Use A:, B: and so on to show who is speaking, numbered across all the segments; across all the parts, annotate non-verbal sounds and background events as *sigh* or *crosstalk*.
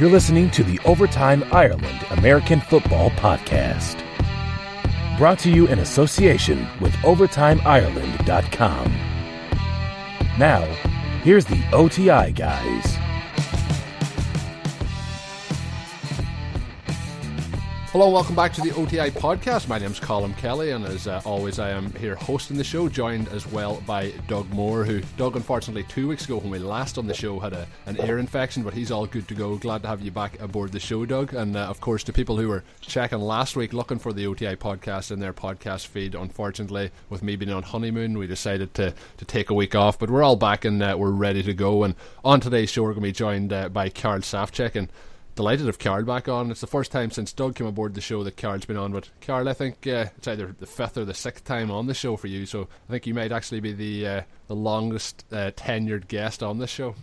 A: You're listening to the Overtime Ireland American Football Podcast. Brought to you in association with OvertimeIreland.com. Now, here's the OTI guys.
B: Hello, welcome back to the OTI podcast. My name's Colin Kelly, and as uh, always, I am here hosting the show, joined as well by Doug Moore, who, Doug, unfortunately, two weeks ago when we last on the show had a, an ear infection, but he's all good to go. Glad to have you back aboard the show, Doug. And uh, of course, to people who were checking last week looking for the OTI podcast in their podcast feed, unfortunately, with me being on honeymoon, we decided to, to take a week off, but we're all back and uh, we're ready to go. And on today's show, we're going to be joined uh, by Karl Safchek. And delighted to have Karl back on. It's the first time since Doug came aboard the show that Karl's been on. But Karl, I think uh, it's either the fifth or the sixth time on the show for you. So I think you might actually be the uh, the longest uh, tenured guest on this show.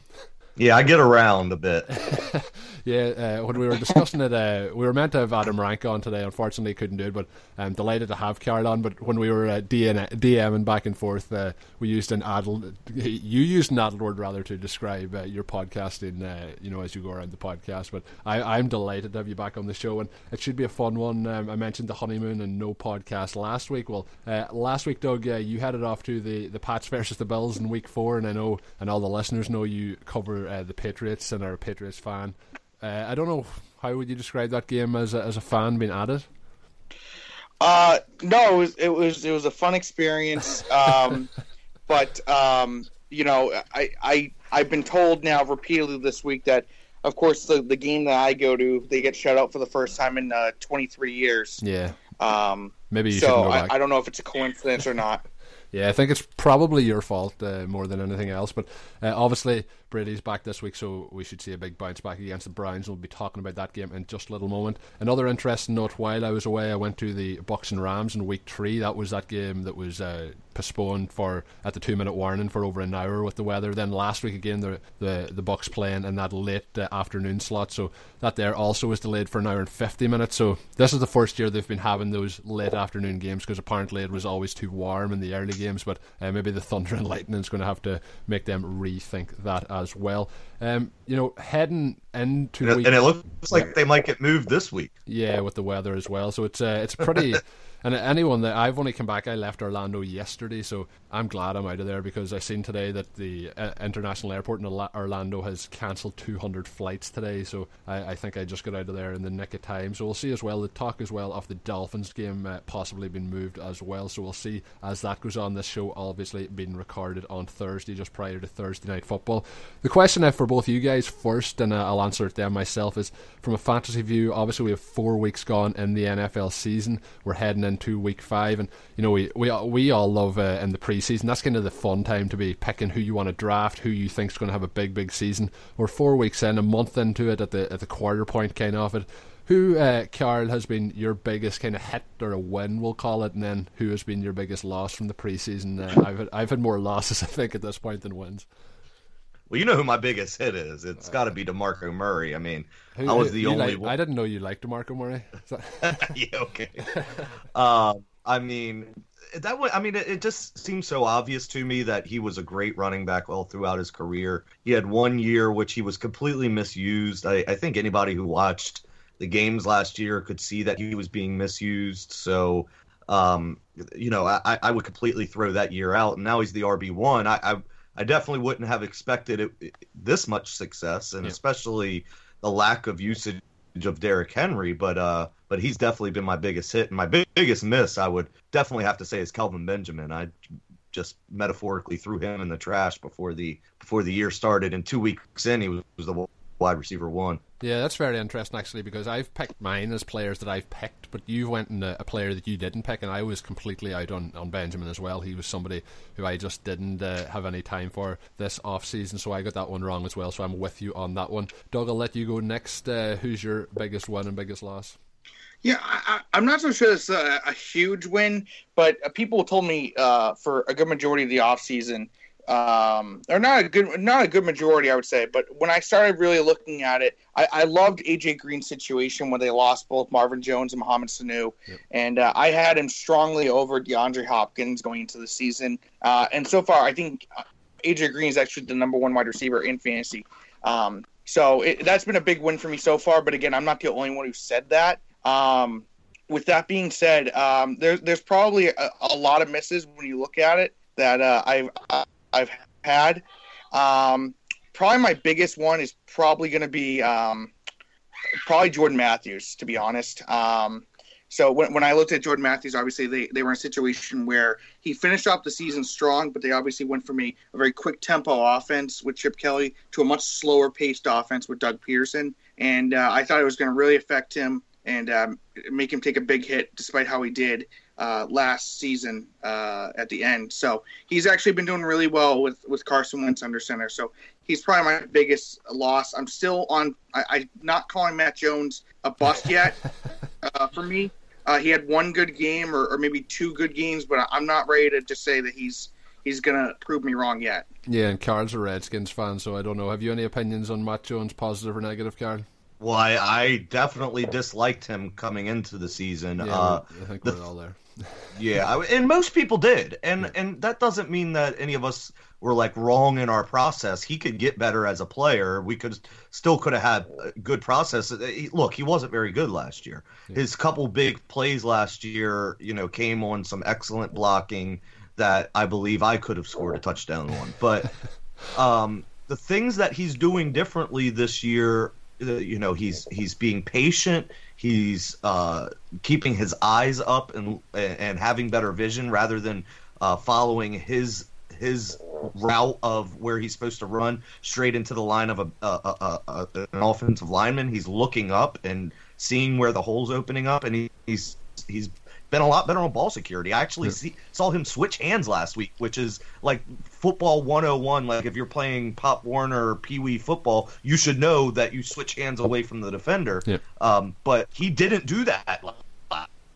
C: Yeah, I get around a bit. *laughs*
B: yeah, uh, when we were discussing it, uh, we were meant to have Adam Rank on today. Unfortunately, couldn't do it, but I'm delighted to have Karl on. But when we were uh, DN- DMing back and forth, uh, we used an adult. You used an adult word rather to describe uh, your podcasting. Uh, you know, as you go around the podcast. But I, am delighted to have you back on the show, and it should be a fun one. Um, I mentioned the honeymoon and no podcast last week. Well, uh, last week, Doug, you headed off to the the Pats versus the Bills in Week Four, and I know, and all the listeners know you cover uh, the Patriots and are a Patriots fan. Uh, I don't know how would you describe that game as a, as a fan being added.
D: Uh, no, it was it was it was a fun experience. Um, *laughs* but um, you know, I I I've been told now repeatedly this week that, of course, the the game that I go to, they get shut out for the first time in uh, 23 years.
B: Yeah.
D: Um,
B: maybe
D: so I, I don't know if it's a coincidence or not. *laughs*
B: Yeah, I think it's probably your fault uh, more than anything else. But uh, obviously, Brady's back this week, so we should see a big bounce back against the Browns. We'll be talking about that game in just a little moment. Another interesting note: while I was away, I went to the Bucs and Rams in Week Three. That was that game that was uh, postponed for at the two-minute warning for over an hour with the weather. Then last week again, the the, the Bucs playing in that late uh, afternoon slot, so that there also was delayed for an hour and fifty minutes. So this is the first year they've been having those late afternoon games because apparently it was always too warm in the early games, but uh, maybe the *laughs* Thunder and Lightning is going to have to make them rethink that as well. Um, you know, heading into
C: and, week, and it looks like they might get moved this week.
B: Yeah, with the weather as well. So it's uh, it's pretty. *laughs* And anyone that I've only come back, I left Orlando yesterday, so I'm glad I'm out of there because I've seen today that the uh, international airport in Orlando has cancelled 200 flights today. So I, I, think I just got out of there in the nick of time. So we'll see as well. The talk as well of the Dolphins game uh, possibly being moved as well. So we'll see as that goes on. This show obviously being recorded on Thursday, just prior to Thursday night football. The question I for both you guys first, and uh, I'll answer it then myself, is from a fantasy view. Obviously, we have four weeks gone in the NFL season. We're heading into week five, and you know we we we all love uh, in the preseason. That's kind of the fun time to be picking who you want to draft, who you think is going to have a big big season. We're four weeks in, a month into it, at the at the quarter point kind of it. Who, uh, Karl, has been your biggest kind of hit or a win, we'll call it, and then who has been your biggest loss from the preseason? Uh, I've had, I've had more losses, *laughs* I think, at this point than wins.
C: Well, you know who my biggest hit is. It's got to be Demarco Murray. I mean, who, I was the only.
B: Like, one... I didn't know you liked Demarco Murray. *laughs*
C: yeah, okay. um, I mean, that way. I mean, it, it, just seems so obvious to me that he was a great running back all throughout his career. He had one year which he was completely misused. I, I think anybody who watched the games last year could see that he was being misused. So, um, you know, I, I would completely throw that year out. And now he's the RB one. I, I I definitely wouldn't have expected it, this much success, and yeah. especially the lack of usage of Derrick Henry. But uh, but he's definitely been my biggest hit, and my big, biggest miss. I would definitely have to say is Kelvin Benjamin. I just metaphorically threw him in the trash before the before the year started, and two weeks in, he was, was the wide receiver one.
B: Yeah, that's very interesting actually because I've picked mine as players that I've picked, but you went in a, a player that you didn't pick, and I was completely out on, on Benjamin as well. He was somebody who I just didn't uh, have any time for this off season, so I got that one wrong as well. So I'm with you on that one. Doug, I'll let you go next. Uh, who's your biggest win and biggest loss?
D: Yeah, I, am not so sure it's a, a huge win, but uh, people told me uh, for a good majority of the off season um, or not a good, not a good majority, I would say. But when I started really looking at it, I, I loved AJ Green's situation when they lost both Marvin Jones and Mohamed Sanu, yep. and uh, I had him strongly over DeAndre Hopkins going into the season. Uh, and so far, I think AJ Green is actually the number one wide receiver in fantasy. Um, so it, that's been a big win for me so far. But again, I'm not the only one who said that. Um, with that being said, um, there's there's probably a, a, lot of misses when you look at it that uh, I've I've had. Um, probably my biggest one is probably going to be um, probably Jordan Matthews, to be honest. Um, so when, when I looked at Jordan Matthews, obviously they, they were in a situation where he finished off the season strong, but they obviously went from a, a very quick tempo offense with Chip Kelly to a much slower paced offense with Doug Pederson. And uh, I thought it was going to really affect him and um, make him take a big hit, despite how he did uh, last season uh, at the end. So he's actually been doing really well with, with Carson Wentz under center. So he's probably my biggest loss. I'm still on. I, I'm not calling Matt Jones a bust *laughs* yet. uh, for me, uh, he had one good game or, or maybe two good games, but I'm not ready to just say that he's he's gonna prove me wrong yet.
B: Yeah, and Carl's a Redskins fan, so I don't know. Have you any opinions on Matt Jones, positive or negative, Carl?
C: Well, I, I definitely disliked him coming into the season.
B: Yeah, uh, I think we're all there. *laughs*
C: yeah, and most people did, and yeah. and that doesn't mean that any of us were like wrong in our process. He could get better as a player. We could still could have had a good process. Uh, look, he wasn't very good last year. Yeah. His couple big plays last year, you know, came on some excellent blocking that I believe I could have scored a touchdown on. But *laughs* um, the things that he's doing differently this year, you know, he's he's being patient. He's uh, keeping his eyes up and and having better vision rather than uh, following his his route of where he's supposed to run straight into the line of a, a, a, a an offensive lineman. He's looking up and seeing where the hole's opening up, and he, he's he's been a lot better on ball security. I actually yeah. see, saw him switch hands last week, which is like football 101. Like if you're playing Pop Warner or Pee Wee football, you should know that you switch hands away from the defender.
B: Yeah.
C: Um, but he didn't do that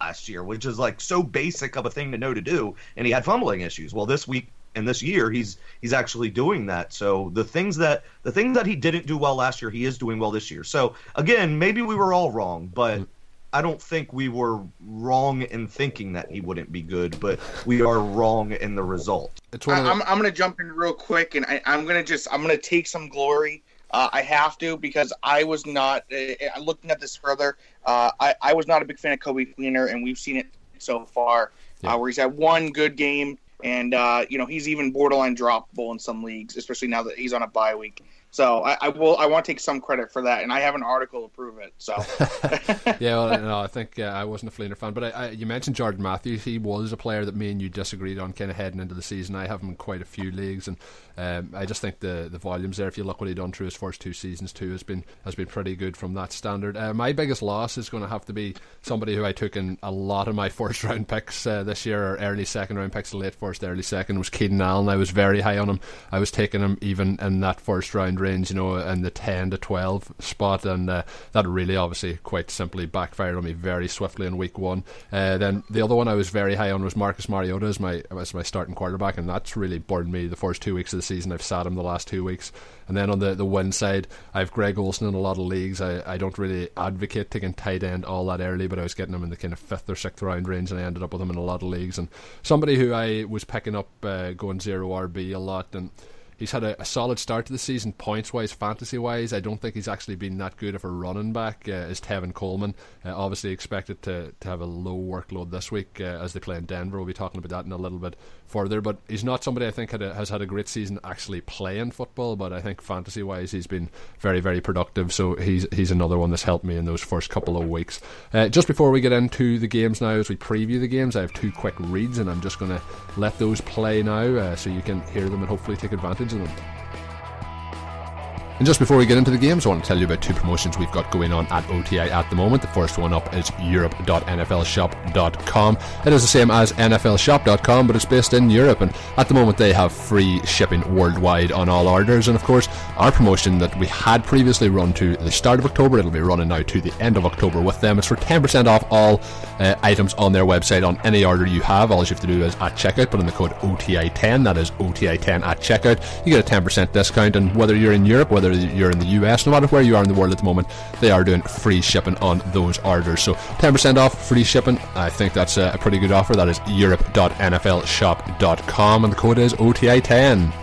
C: last year, which is like so basic of a thing to know to do. And he had fumbling issues. Well, this week and this year he's he's actually doing that. So the things that the things that he didn't do well last year, he is doing well this year. So again, maybe we were all wrong, but I don't think we were wrong in thinking that he wouldn't be good, but we are wrong in the result.
D: I, am I'm going to jump in real quick, and I, am going to just I'm going to take some glory. Uh, I have to because I was not uh, looking at this further. Uh, I, I was not a big fan of Coby Fleener, and we've seen it so far, yeah. Uh, where he's had one good game and uh, you know he's even borderline droppable in some leagues, especially now that he's on a bye week. So I, I, will. I want to take some credit for that, and I have an article to prove it. So *laughs* *laughs*
B: yeah, well, no, I think uh, I wasn't a Fleener fan, but I, I, you mentioned Jordan Matthews. He was a player that me and you disagreed on, kind of heading into the season. I have him in quite a few leagues, and um, I just think the the volumes there. If you look what he done through his first two seasons, too, has been has been pretty good from that standard. Uh, my biggest loss is going to have to be somebody who I took in a lot of my *laughs* first round picks uh, this year, or early second round picks, late first, early second was Keenan Allen. I was very high on him. I was taking him even in that first round range, you know, in the 10 to 12 spot, and uh, that really obviously quite simply backfired on me very swiftly in week one. Uh, then the other one I was very high on was Marcus Mariota as my as my starting quarterback, and that's really burned me the first two weeks of the season. I've sat him the last two weeks. And then on the, the win side, I have Greg Olsen in a lot of leagues. I, I don't really advocate taking tight end all that early, but I was getting him in the kind of fifth or sixth round range, and I ended up with him in a lot of leagues. And somebody who I was picking up uh, going zero RB a lot, and he's had a, a, solid start to the season, points wise, fantasy wise. I don't think he's actually been that good of a running back uh, as Tevin Coleman. Uh, obviously, expected to, to have a low workload this week uh, as they play in Denver. We'll be talking about that in a little bit further. But he's not somebody I think had a, has had a great season actually playing football. But I think fantasy wise, he's been very, very productive. So he's he's another one that's helped me in those first couple of weeks. Uh, just before we get into the games now, as we preview the games, I have two quick reads, and I'm just going to let those play now uh, so you can hear them and hopefully take advantage of them. And just before we get into the games, I want to tell you about two promotions we've got going on at OTI at the moment. The first one up is Europe.nflshop.com. It is the same as NFLshop.com, but it's based in Europe. And at the moment, they have free shipping worldwide on all orders. And of course, our promotion that we had previously run to the start of October, it'll be running now to the end of October with them. It's for 10% off all uh, items on their website on any order you have. All you have to do is at checkout, put in the code OTI10, that is OTI10 at checkout. You get a 10% discount. And whether you're in Europe, whether whether you're in the US, no matter where you are in the world at the moment, they are doing free shipping on those orders. So 10% off free shipping. I think that's a, pretty good offer. That is europe.nflshop.com and the code is OTI10.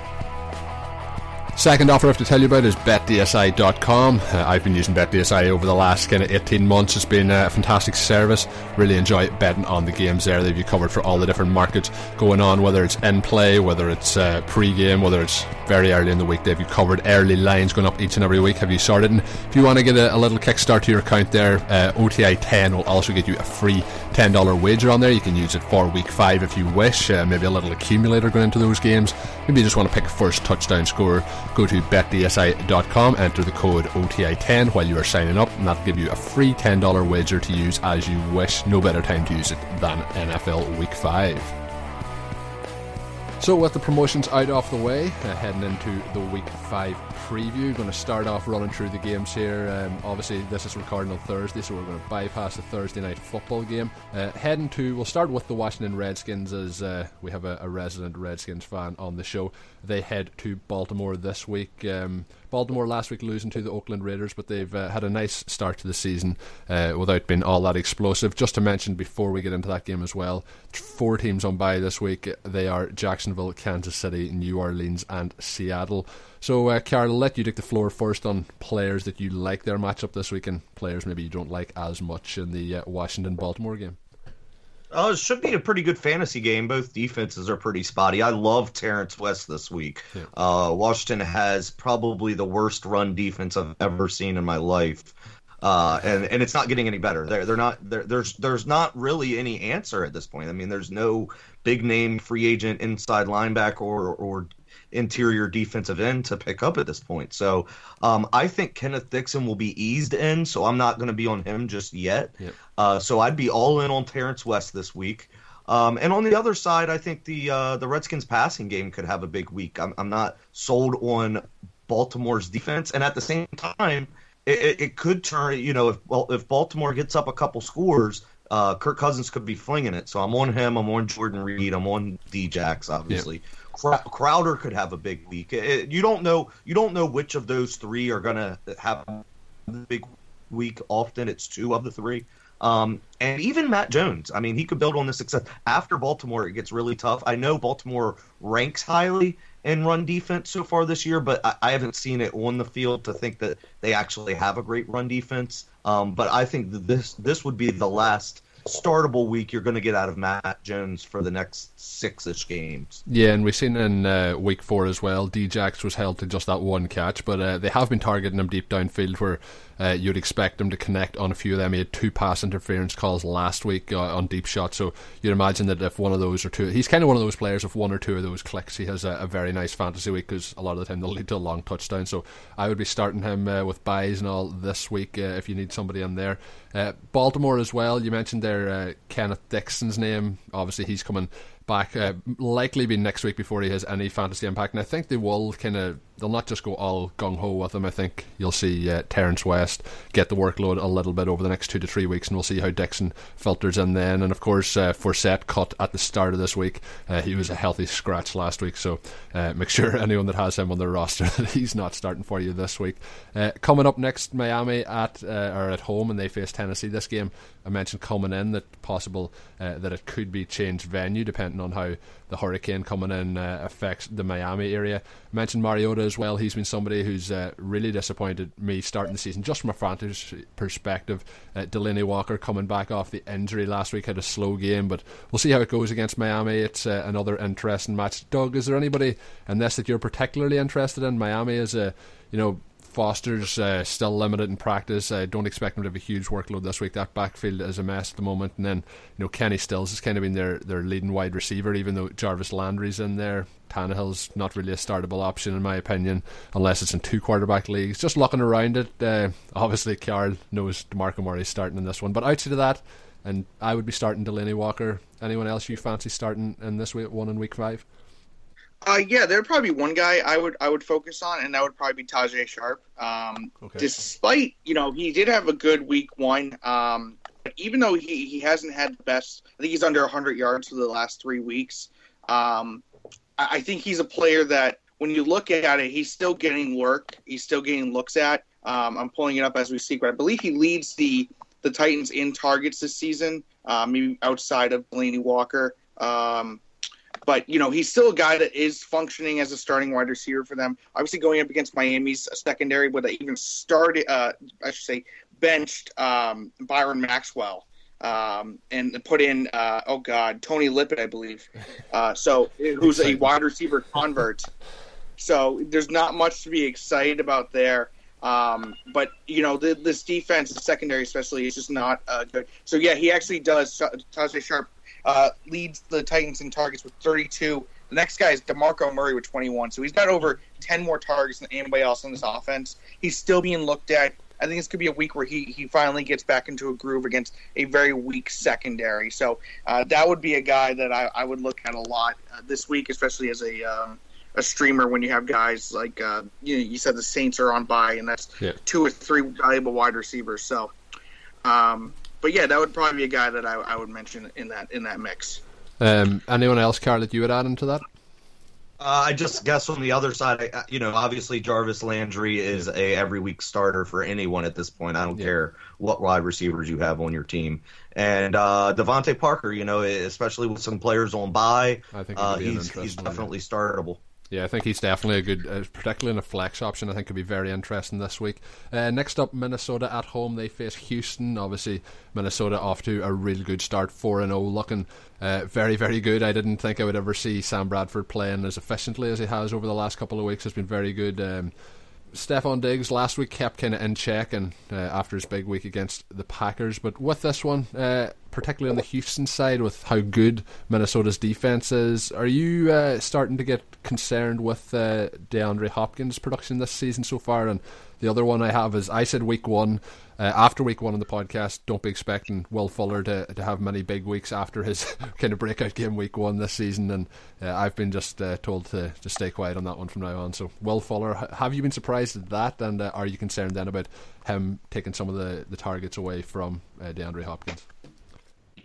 B: Second offer I have to tell you about is betdsi.com. Uh, I've been using BetDSI over the last kind of 18 months. It's been a fantastic service. Really enjoy betting on the games there. They've you covered for all the different markets going on, whether it's in play, whether it's uh, pre-game, whether it's very early in the week. They've you covered early lines going up each and every week. Have you started? And if you want to get a, a little kickstart to your account there, uh, OTI 10 will also get you a free $10 wager on there. You can use it for week five if you wish. Uh, maybe a little accumulator going into those games. Maybe you just want to pick a first touchdown score go to betdsi.com, enter the code OTI10 while you are signing up, and that'll give you a free $10 wager to use as you wish. No better time to use it than NFL Week 5. So, with the promotions out of the way, uh, heading into the Week 5 preview. Going to start off running through the games here. Um, obviously, this is recording on Thursday, so we're going to bypass the Thursday night football game. Uh, heading to, we'll start with the Washington Redskins as uh, we have a, a, resident Redskins fan on the show. They head to Baltimore this week. Um, Baltimore last week losing to the Oakland Raiders, but they've uh, had a nice start to the season uh, without being all that explosive. Just to mention before we get into that game as well, four teams on by this week. They are Jacksonville, Kansas City, New Orleans, and Seattle. So, uh, Carl, I'll let you take the floor first on players that you like their matchup this week and players maybe you don't like as much in the uh, Washington Baltimore game.
C: Oh, it should be a pretty good fantasy game. Both defenses are pretty spotty. I love Terrance West this week. Yeah. Uh, Washington has probably the worst run defense I've ever seen in my life. Uh, and and it's not getting any better. They're they're not there's there's not really any answer at this point. I mean, there's no big name free agent inside linebacker or or interior defensive end to pick up at this point. So um, I think Kenneth Dixon will be eased in, so I'm not going to be on him just yet. Yep. Uh, so I'd be all in on Terrance West this week. Um, and on the other side, I think the uh, the Redskins passing game could have a big week. I'm, I'm not sold on Baltimore's defense, and at the same time, it, it could turn. You know, if well, if Baltimore gets up a couple scores, uh, Kirk Cousins could be flinging it. So I'm on him. I'm on Jordan Reed. I'm on Djax, obviously. Yep. Crowder could have a big week. You don't know. You don't know which of those three are going to have a big week. Often it's two of the three. Um, and even Matt Jones. I mean, he could build on the success. After Baltimore, it gets really tough. I know Baltimore ranks highly in run defense so far this year, but I, I haven't seen it on the field to think that they actually have a great run defense. Um, but I think this this would be the last startable week you're going to get out of Matt Jones for the next six-ish games.
B: Yeah, and we've seen in uh, week four as well. Djax was held to just that one catch, but uh, they have been targeting him deep downfield where uh, you'd expect him to connect on a few of them. He had two pass interference calls last week uh, on deep shots, so you'd imagine that if one of those or two, he's kind of one of those players. If one or two of those clicks, he has a, a very nice fantasy week because a lot of the time they'll lead to a long touchdown. So I would be starting him uh, with buys and all this week uh, if you need somebody in there. Uh, Baltimore as well. You mentioned there uh, Kenneth Dixon's name. Obviously, he's coming back. Likely be next week before he has any fantasy impact, and I think they will kind of they'll not just go all gung ho with him. I think you'll see uh, Terrance West get the workload a little bit over the next two to three weeks, and we'll see how Dixon filters in then. And of course, uh, Forsett cut at the start of this week. Uh, he was a healthy scratch last week, so uh, *laughs* make sure anyone that has him on their roster *laughs* that he's not starting for you this week. Uh, coming up next, Miami at uh, or at home, and they face Tennessee. This game I mentioned coming in that possible uh, that it could be changed venue depending on how the hurricane coming in affects the Miami area. I mentioned Mariota as well. He's been somebody who's uh, really disappointed me starting the season, just from a fantasy perspective. Uh, Delanie Walker coming back off the injury last week had a slow game, but we'll see how it goes against Miami. It's uh, another interesting match. Doug, is there anybody in this that you're particularly interested in? Miami is a you know Foster's uh, still limited in practice. I don't expect him to have a huge workload this week. That backfield is a mess at the moment. And then, you know, Kenny Stills has kind of been their, their leading wide receiver, even though Jarvis Landry's in there. Tannehill's not really a startable option, in my opinion, unless it's in two quarterback leagues. Just looking around it, uh, obviously, Carl knows DeMarco Murray's starting in this one. But outside of that, and I would be starting Delanie Walker. Anyone else you fancy starting in this week, one in week five?
D: Uh, yeah, there'd probably be one guy I would I would focus on, and that would probably be Tajae Sharpe. Um, okay. Despite you know he did have a good week one, um, even though he, he hasn't had the best, I think he's under 100 yards for the last three weeks. Um, I, I think he's a player that when you look at it, he's still getting work. He's still getting looks at. Um, I'm pulling it up as we speak, but I believe he leads the the Titans in targets this season, uh, maybe outside of Delanie Walker. Um, but you know he's still a guy that is functioning as a starting wide receiver for them. Obviously, going up against Miami's secondary, where they even started, uh, I should say, benched um, Byron Maxwell um, and put in uh, oh god Tony Lippett, I believe. Uh, so who's a wide receiver convert. So there's not much to be excited about there. Um, but you know the, this defense, the secondary especially, is just not uh, good. So yeah, he actually does. Tajae Sharpe uh, leads the Titans in targets with 32. The next guy is Demarco Murray with 21. So he's got over 10 more targets than anybody else in this offense. He's still being looked at. I think this could be a week where he, he finally gets back into a groove against a very weak secondary. So uh, that would be a guy that I, I would look at a lot uh, this week, especially as a um, a streamer when you have guys like uh, you know, you said the Saints are on by, and that's yeah. two or three valuable wide receivers. So, um, but yeah, that would probably be a guy that I, I would mention in that in that mix.
B: Um, anyone else, Carl, that you would add into that?
C: Uh, I just guess on the other side, you know, obviously Jarvis Landry is a every week starter for anyone at this point. I don't yeah. care what wide receivers you have on your team. And uh, DeVante Parker, you know, especially with some players on bye, I think uh, he's he's definitely startable.
B: Yeah, I think he's definitely a good, uh, particularly in a flex option. I think could be very interesting this week. Uh, next up, Minnesota at home. They face Houston. Obviously, Minnesota off to a real good start, four and zero, oh, looking uh, very, very good. I didn't think I would ever see Sam Bradford playing as efficiently as he has over the last couple of weeks. It's been very good. Um, Stefon Diggs last week kept kind of in check and uh, after his big week against the Packers, but with this one, uh, particularly on the Houston side, with how good Minnesota's defense is, are you uh, starting to get concerned with uh, DeAndre Hopkins' production this season so far? And the other one I have is I said week one uh, after week one on the podcast, don't be expecting Will Fuller to, to have many big weeks after his *laughs* kind of breakout game week one this season. And uh, I've been just uh, told to, to stay quiet on that one from now on. So, Will Fuller, have you been surprised at that? And uh, are you concerned then about him taking some of the, the targets away from uh, DeAndre Hopkins?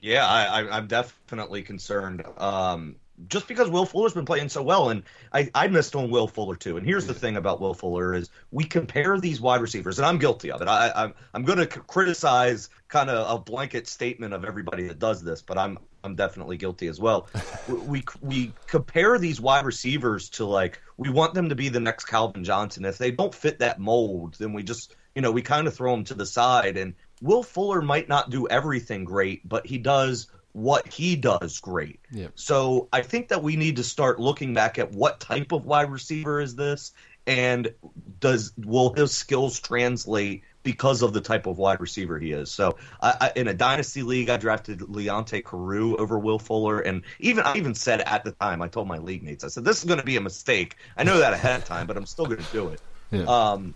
C: Yeah, I, am definitely concerned. Um, just because Will Fuller's been playing so well, and I, I missed on Will Fuller too. And here's the thing about Will Fuller is we compare these wide receivers, and I'm guilty of it. I, I'm I'm going to criticize kind of a blanket statement of everybody that does this, but I'm I'm definitely guilty as well. *laughs* we we compare these wide receivers to like we want them to be the next Calvin Johnson. If they don't fit that mold, then we just you know we kind of throw them to the side. And Will Fuller might not do everything great, but he does what he does great. Yeah. So I think that we need to start looking back at what type of wide receiver is this, and does will his skills translate because of the type of wide receiver he is. So I, I, in a dynasty league, I drafted Leonte Carroo over Will Fuller, and even I even said at the time, I told my league mates, I said this is going to be a mistake. I know that ahead of time, but I'm still going to do it. Yeah. Um,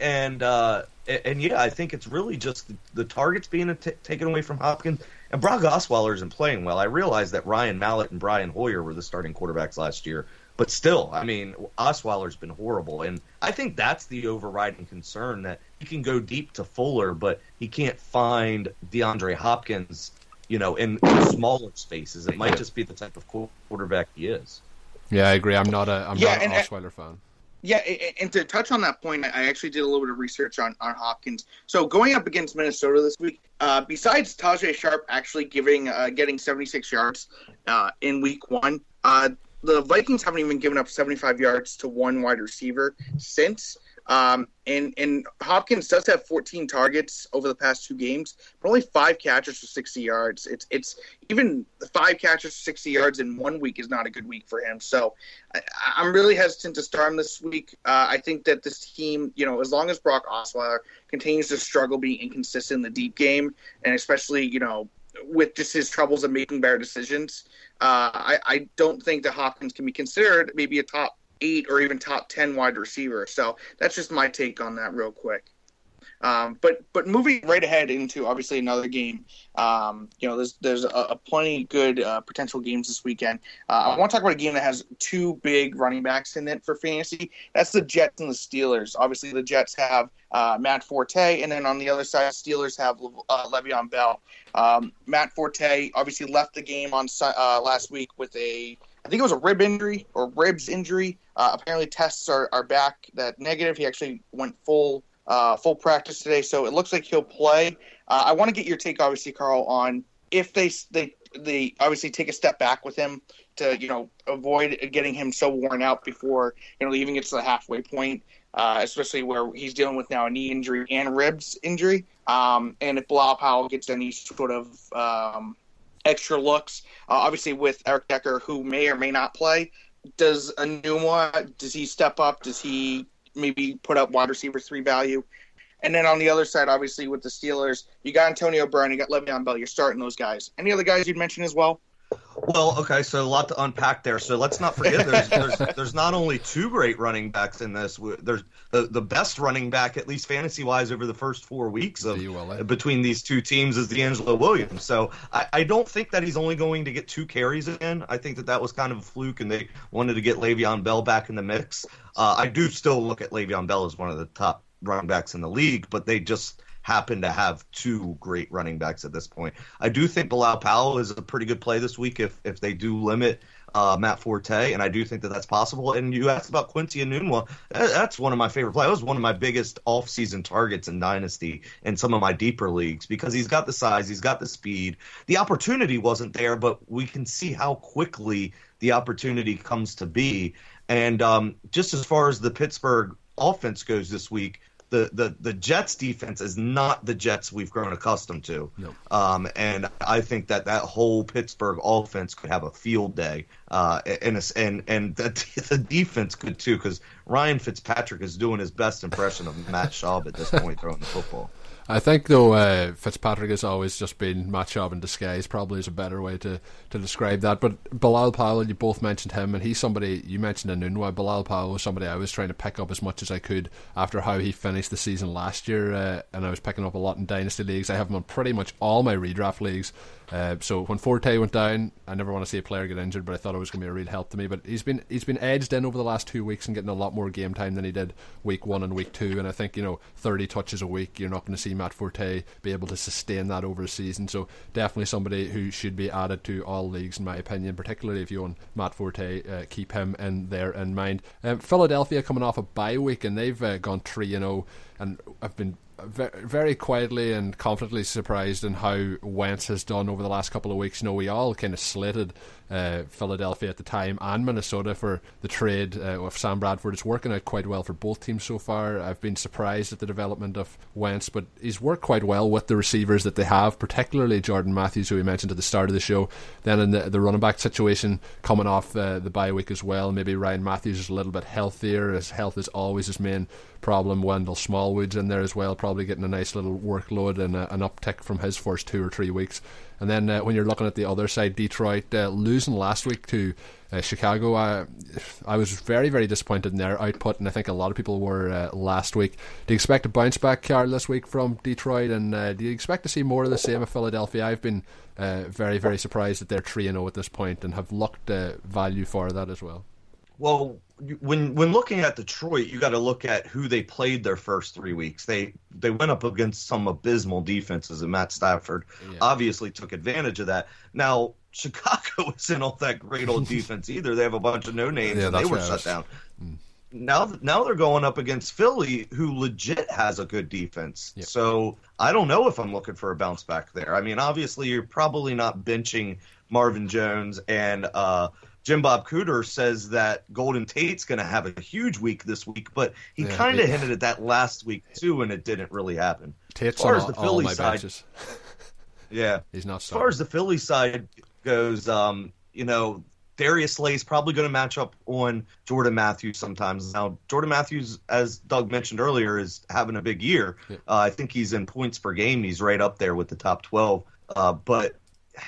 C: and uh, and yeah, I think it's really just the, the targets being t- taken away from Hopkins and Brock Osweiler isn't playing well. I realize that Ryan Mallett and Brian Hoyer were the starting quarterbacks last year, but still, I mean, Osweiler's been horrible, and I think that's the overriding concern that he can go deep to Fuller, but he can't find DeAndre Hopkins, you know, in, in smaller spaces. It might just be the type of quarterback he is.
B: Yeah, I agree. I'm not a I'm yeah, not an Osweiler fan.
D: Yeah, and to touch on that point, I actually did a little bit of research on, on Hopkins. So going up against Minnesota this week, uh, besides Tajae Sharpe actually giving uh, getting 76 yards uh, in week one, uh, the Vikings haven't even given up 75 yards to one wide receiver since. Um, and and Hopkins does have 14 targets over the past two games, but only five catches for 60 yards. It's it's even five catches for 60 yards in one week is not a good week for him. So I, am really hesitant to start him this week. Uh, I think that this team, you know, as long as Brock Osweiler continues to struggle being inconsistent in the deep game, and especially you know with just his troubles of making better decisions, uh, I, I don't think that Hopkins can be considered maybe a top eight or even top 10 wide receiver. So that's just my take on that, real quick. Um, but but moving right ahead into obviously another game, um, you know, there's there's a, a plenty good uh, potential games this weekend. Uh, I want to talk about a game that has two big running backs in it for fantasy. That's the Jets and the Steelers. Obviously, the Jets have uh, Matt Forte, and then on the other side, Steelers have uh, Le'Veon Bell. Um, Matt Forte obviously left the game on uh, last week with a I think it was a rib injury or ribs injury. Uh, apparently, tests are, are back that negative. He actually went full uh, full practice today, so it looks like he'll play. Uh, I want to get your take, obviously, Carl, on if they they they obviously take a step back with him to you know avoid getting him so worn out before you know even gets to the halfway point. Uh, especially where he's dealing with now a knee injury and ribs injury. Um, and if Bilal Powell gets any sort of um, extra looks, uh, obviously with Eric Decker, who may or may not play, does Enunwa, does he step up? Does he maybe put up wide receiver three value? And then on the other side, obviously with the Steelers, you got Antonio Brown, you got Le'Veon Bell. You're starting those guys. Any other guys you'd mention as well?
C: Well, okay, so a lot to unpack there. So let's not forget there's *laughs* there's, there's not only two great running backs in this. There's the, the best running back, at least fantasy wise, over the first four weeks of between these two teams is DeAngelo Williams. So I, I don't think that he's only going to get two carries again. I think that that was kind of a fluke, and they wanted to get Le'Veon Bell back in the mix. Uh, I do still look at Le'Veon Bell as one of the top running backs in the league, but they just happen to have two great running backs at this point. I do think Bilal Powell is a pretty good play this week if if they do limit uh, Matt Forte, and I do think that that's possible. And you asked about Quincy Enunwa. That's one of my favorite plays. That was one of my biggest off-season targets in Dynasty and some of my deeper leagues because he's got the size, he's got the speed. The opportunity wasn't there, but we can see how quickly the opportunity comes to be. And um, just as far as the Pittsburgh offense goes this week, the, the, the Jets defense is not the Jets we've grown accustomed to.
B: No.
C: Um, and I think that that whole Pittsburgh offense could have a field day. Uh, and, and, and the, *laughs* the defense could too, because Ryan Fitzpatrick is doing his best impression of Matt Schaub at this point throwing the football.
B: I think though uh, Fitzpatrick has always just been Schaub in disguise. Probably is a better way to, to describe that. But Bilal Powell, you both mentioned him, and he's somebody you mentioned Enunwa. Bilal Powell was somebody I was trying to pick up as much as I could after how he finished the season last year, uh, and I was picking up a lot in dynasty leagues. I have him on pretty much all my redraft leagues. Uh, so when Forte went down, I never want to see a player get injured, but I thought it was going to be a real help to me. But he's been he's been edged in over the last two weeks and getting a lot more game time than he did week one and week two. And I think you know thirty touches a week, you're not going to see Matt Forte be able to sustain that over a season. So definitely somebody who should be added to all leagues, in my opinion. Particularly if you own Matt Forte, uh, keep him in there in mind. Um, Philadelphia coming off a bye week and they've uh, gone three and zero, oh, and I've been very quietly and confidently surprised in how Wentz has done over the last couple of weeks. You know, we all kind of slated uh, Philadelphia at the time and Minnesota for the trade uh, with Sam Bradford. It's working out quite well for both teams so far. I've been surprised at the development of Wentz, but he's worked quite well with the receivers that they have, particularly Jordan Matthews, who we mentioned at the start of the show. Then in the, the running back situation, coming off uh, the bye week as well, maybe Ryan Mathews is a little bit healthier. His health is always his main problem. Wendell Smallwood's in there as well, probably getting a nice little workload and a, an uptick from his first two or three weeks. And then uh, when you're looking at the other side, Detroit uh, losing last week to uh, Chicago, I, I was very, very disappointed in their output, and I think a lot of people were uh, last week. Do you expect a bounce back, Carl, this week from Detroit? And uh, do you expect to see more of the same of Philadelphia? I've been uh, very, very surprised that they're 3 0 at this point and have looked value for that as well.
C: Well, when when looking at Detroit, you got to look at who they played their first three weeks. They they went up against some abysmal defenses, and Matt Stafford yeah. obviously took advantage of that. Now *laughs* Chicago isn't all that great old defense either. They have a bunch of no names, yeah, and they were shut was... down. Mm. Now now they're going up against Philly, who legit has a good defense. Yep. So I don't know if I'm looking for a bounce back there. I mean, obviously you're probably not benching Marvin Jones and. uh Jim Bob Cooter says that Golden Tate's going to have a huge week this week, but he yeah, kind of hinted at that last week too, and it didn't really happen.
B: Tate's as far as the Philly side, *laughs*
C: yeah, *laughs*
B: he's not.
C: As far as the Philly side goes, um, you know, Darius Slay's probably going to match up on Jordan Matthews sometimes. Now, Jordan Matthews, as Doug mentioned earlier, is having a big year. Yeah. Uh, I think he's in points per game. He's right up there with the top 12. Uh, but,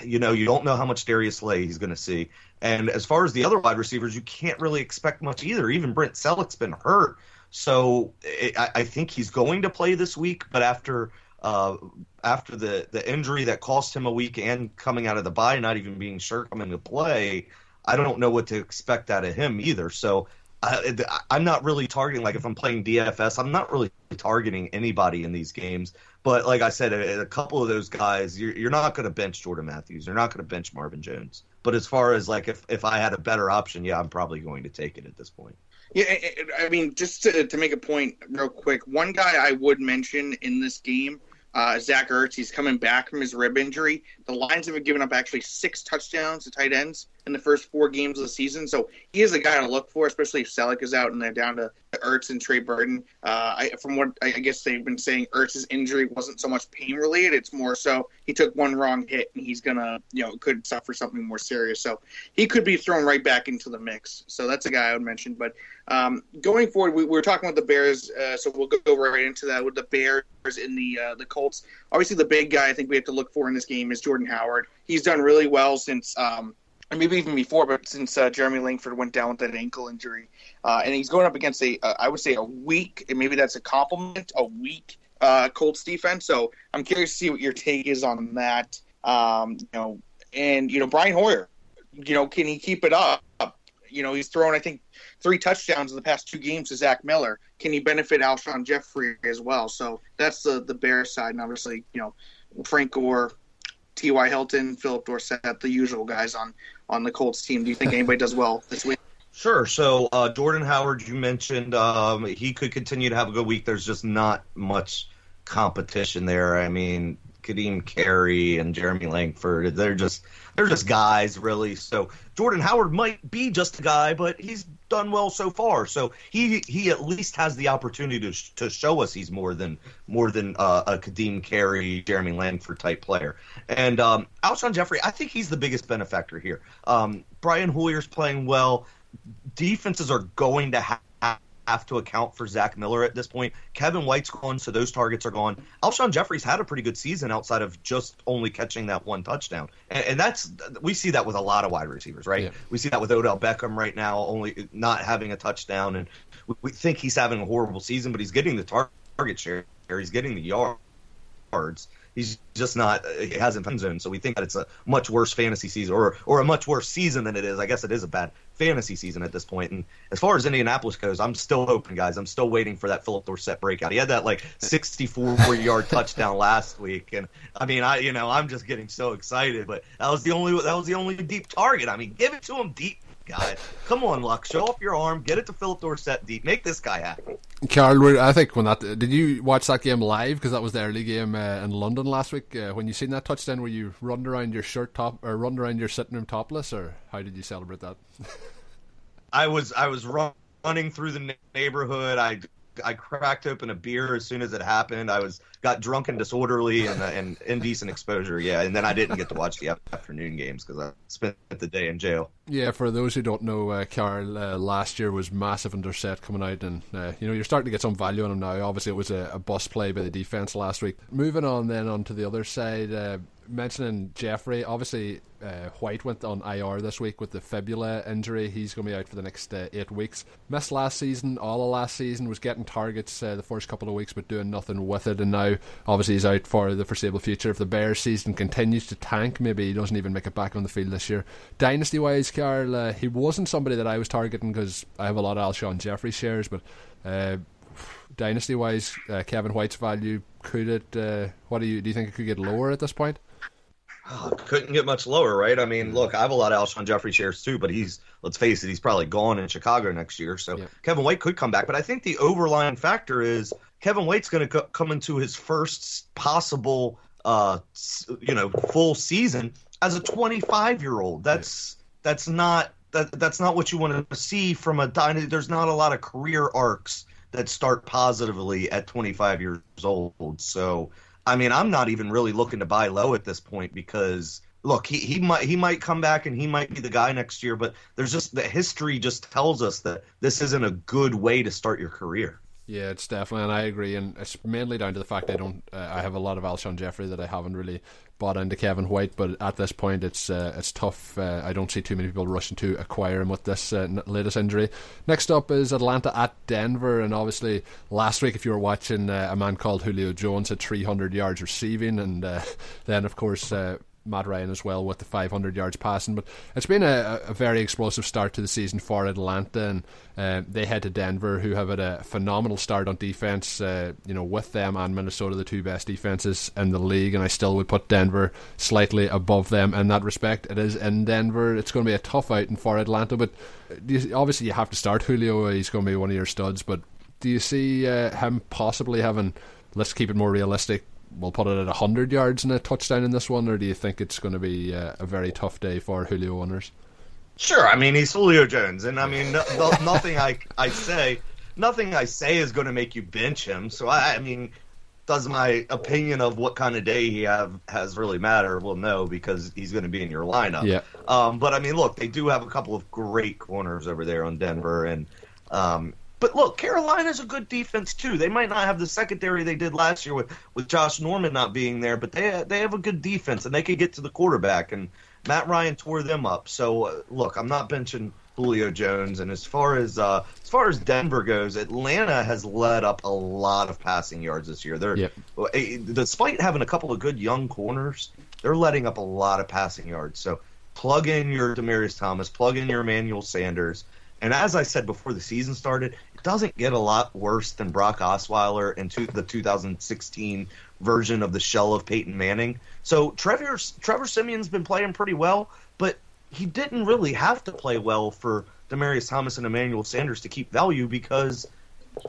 C: you know, you don't know how much Darius Slay he's going to see. And as far as the other wide receivers, you can't really expect much either. Even Brent Celek's been hurt, so I, I, think he's going to play this week. But after uh, after the the injury that cost him a week and coming out of the bye, not even being sure coming to play, I don't know what to expect out of him either. So I, I'm not really targeting like if I'm playing DFS, I'm not really targeting anybody in these games. But like I said, a, a couple of those guys, you're, you're not going to bench Jordan Matthews. You're not going to bench Marvin Jones. But as far as like if, if I had a better option, yeah, I'm probably going to take it at this point.
D: Yeah, I mean, just to, to make a point real quick, one guy I would mention in this game uh, Zach Ertz. He's coming back from his rib injury. The Lions have given up actually six touchdowns to tight ends in the first four games of the season. So he is a guy to look for, especially if Celek is out and they're down to Ertz and Trey Burton. Uh, I, from what I guess they've been saying, Ertz's injury wasn't so much pain related; it's more so he took one wrong hit and he's gonna, you know, could suffer something more serious. So he could be thrown right back into the mix. So that's a guy I would mention. But um, going forward, we, we, were talking about the Bears, uh, so we'll go right into that with the Bears in the uh, the Colts. Obviously, the big guy I think we have to look for in this game is Jordan Howard. He's done really well since. Um, maybe even before, but since uh, Jeremy Langford went down with that ankle injury, uh, and he's going up against a, uh, I would say a weak, and maybe that's a compliment, a weak uh, Colts defense. So I'm curious to see what your take is on that. Um, you know, and you know Brian Hoyer, you know, can he keep it up? You know, he's thrown I think three touchdowns in the past two games to Zach Miller. Can he benefit Alshon Jeffery as well? So that's the the Bears side, and obviously you know Frank Gore, T.Y. Hilton, Phillip Dorsett, the usual guys on on the Colts team. Do you think anybody does well this week? *laughs*
C: Sure. So uh, Jordan Howard, you mentioned um, he could continue to have a good week. There's just not much competition there. I mean, Ka'Deem Carey and Jeremy Langford, they're just they're just guys, really. So Jordan Howard might be just a guy, but he's done well so far. So he he at least has the opportunity to to show us he's more than more than uh, a Ka'Deem Carey, Jeremy Langford type player. And um, Alshon Jeffery, I think he's the biggest benefactor here. Um, Brian Hoyer's playing well. Defenses are going to have have to account for Zach Miller at this point. Kevin White's gone, so those targets are gone. Alshon Jeffery's had a pretty good season outside of just only catching that one touchdown, and, and that's we see that with a lot of wide receivers, right? Yeah. We see that with Odell Beckham right now, only not having a touchdown, and we, we think he's having a horrible season, but he's getting the tar- target share, he's getting the yards. He's just not. He hasn't been zone, so we think that it's a much worse fantasy season, or or a much worse season than it is. I guess it is a bad fantasy season at this point. And as far as Indianapolis goes, I'm still open, guys. I'm still waiting for that Phillip Dorsett breakout. He had that like 64 yard touchdown last week, and I mean, I you know I'm just getting so excited. But that was the only that was the only deep target. I mean, give it to him deep guy. Come on, Luck. Show off your arm. Get it to Phillip Dorsett deep. Make this guy happy.
B: Carl, I think when that did you watch that game live because that was the early game uh, in London last week. Uh, when you seen that touchdown, were you running around your shirt top or running around your sitting room topless, or how did you celebrate that? *laughs*
C: I was I was running through the neighborhood. I I cracked open a beer as soon as it happened. I was got drunk and disorderly and, uh, and indecent exposure. Yeah, and then I didn't get to watch the afternoon games because I spent the day in jail.
B: Yeah, for those who don't know, uh, Carl uh, last year was massive under set coming out, and uh, you know you're starting to get some value on him now. Obviously, it was a, a bust play by the defense last week. Moving on then onto the other side, uh, mentioning Jeffery, obviously uh, White went on IR this week with the fibula injury. He's going to be out for the next uh, eight weeks. Missed last season, all of last season, was getting targets uh, the first couple of weeks, but doing nothing with it. And now, obviously, he's out for the foreseeable future. If the Bears season continues to tank, maybe he doesn't even make it back on the field this year. Dynasty wise, Carl, uh, he wasn't somebody that I was targeting because I have a lot of Alshon Jeffery shares, but. Uh, dynasty wise, uh, Kevin White's value could it? what do you do? You think it could get lower at this point?
C: Oh, couldn't get much lower, right? I mean, look, I have a lot of Alshon Jeffery shares too, but he's let's face it, he's probably gone in Chicago next year. So yeah. Kevin White could come back, but I think the overlying factor is Kevin White's going to co- come into his first possible, uh, you know, full season as a 25 year old. That's yeah. that's not that that's not what you want to see from a dynasty. There's not a lot of career arcs that start positively at 25 years old. So I mean, I'm not even really looking to buy low at this point because look, he, he might he might come back and he might be the guy next year, but there's just the history just tells us that this isn't a good way to start your career.
B: Yeah, it's definitely, and I agree, and it's mainly down to the fact I don't. Uh, I have a lot of Alshon Jeffery that I haven't really bought into Kevin White, but at this point, it's uh, it's tough. Uh, I don't see too many people rushing to acquire him with this uh, latest injury. Next up is Atlanta at Denver, and obviously last week, if you were watching, uh, a man called Julio Jones had 300 yards receiving, and uh, *laughs* then of course Matt Ryan as well with the 500 yards passing. But it's been a, a very explosive start to the season for Atlanta, and uh, they head to Denver, who have had a phenomenal start on defense. Uh, you know, with them and Minnesota, the two best defenses in the league, and I still would put Denver slightly above them in that respect. It is in Denver. It's going to be a tough outing for Atlanta, but you, obviously you have to start Julio. He's going to be one of your studs, but do you see uh, him possibly having? Let's keep it more realistic we'll put it at 100 yards and a touchdown in this one, or do you think it's going to be uh, a very tough day for Julio owners?
C: Sure, I mean he's Julio Jones, and I mean no, *laughs* no, nothing I I say, nothing I say is going to make you bench him. So I, I mean, does my opinion of what kind of day he have has really matter? Well, no, because he's going to be in your lineup.
B: Yeah.
C: Um, but I mean, look, they do have a couple of great corners over there on Denver, and um, but look, Carolina's a good defense too. They might not have the secondary they did last year with, with Josh Norman not being there, but they they have a good defense and they can get to the quarterback. And Matt Ryan tore them up. So uh, look, I'm not benching Julio Jones. And as far as uh, as far as Denver goes, Atlanta has led up a lot of passing yards this year. They're
B: Yep.
C: despite having a couple of good young corners, they're letting up a lot of passing yards. So plug in your Demaryius Thomas, plug in your Emmanuel Sanders. And as I said before the season started, it doesn't get a lot worse than Brock Osweiler and the 2016 version of the shell of Peyton Manning. So Trevor Trevor Siemian's been playing pretty well, but he didn't really have to play well for Demaryius Thomas and Emmanuel Sanders to keep value because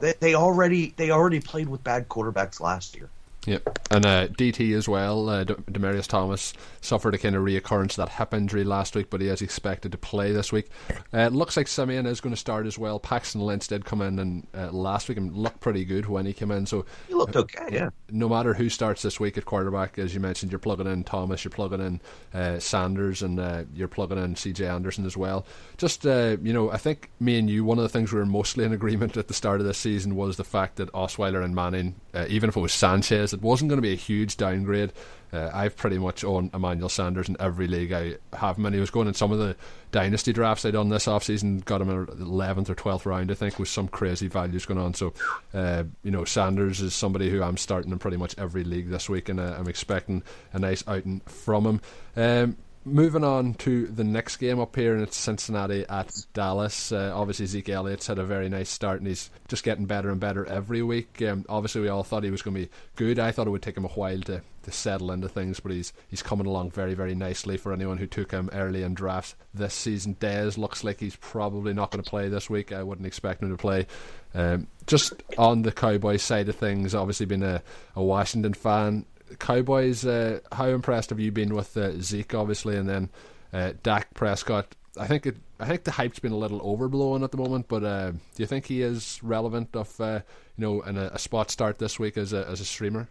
C: they, they already they already played with bad quarterbacks last year.
B: Yep, and uh, DT as well. Uh, Demaryius Thomas suffered a kind of reoccurrence of that hip injury last week, but he is expected to play this week. Uh, it looks like Siemian is going to start as well. Paxton Lynch did come in and uh, last week and looked pretty good when he came in. So
C: He looked okay, yeah.
B: no matter who starts this week at quarterback, as you mentioned, you're plugging in Thomas, you're plugging in uh, Sanders, and uh, you're plugging in CJ Anderson as well. Just, uh, you know, I think me and you, one of the things we were mostly in agreement at the start of this season was the fact that Osweiler and Manning, uh, even if it was Sanchez, it wasn't going to be a huge downgrade. Uh, I've pretty much owned Emmanuel Sanders in every league I have him, and he was going in some of the dynasty drafts I done this offseason, got him in the 11th or 12th round, I think, with some crazy values going on. So, uh, you know, Sanders is somebody who I'm starting in pretty much every league this week, and uh, I'm expecting a nice outing from him. Um, moving on to the next game up here, and it's Cincinnati at Dallas. Uh, obviously, Zeke Elliott's had a very nice start, and he's just getting better and better every week. Um, obviously, we all thought he was going to be good. I thought it would take him a while to, to settle into things, but he's he's coming along very, very nicely for anyone who took him early in drafts this season. Dez looks like he's probably not going to play this week. I wouldn't expect him to play. Um, just on the Cowboys side of things, obviously being a, a Washington fan, Cowboys, uh, how impressed have you been with uh, Zeke, obviously, and then uh, Dak Prescott? I think it. I think the hype's been a little overblown at the moment, but uh, do you think he is relevant of uh, you know in a, a spot start this week as a as a streamer?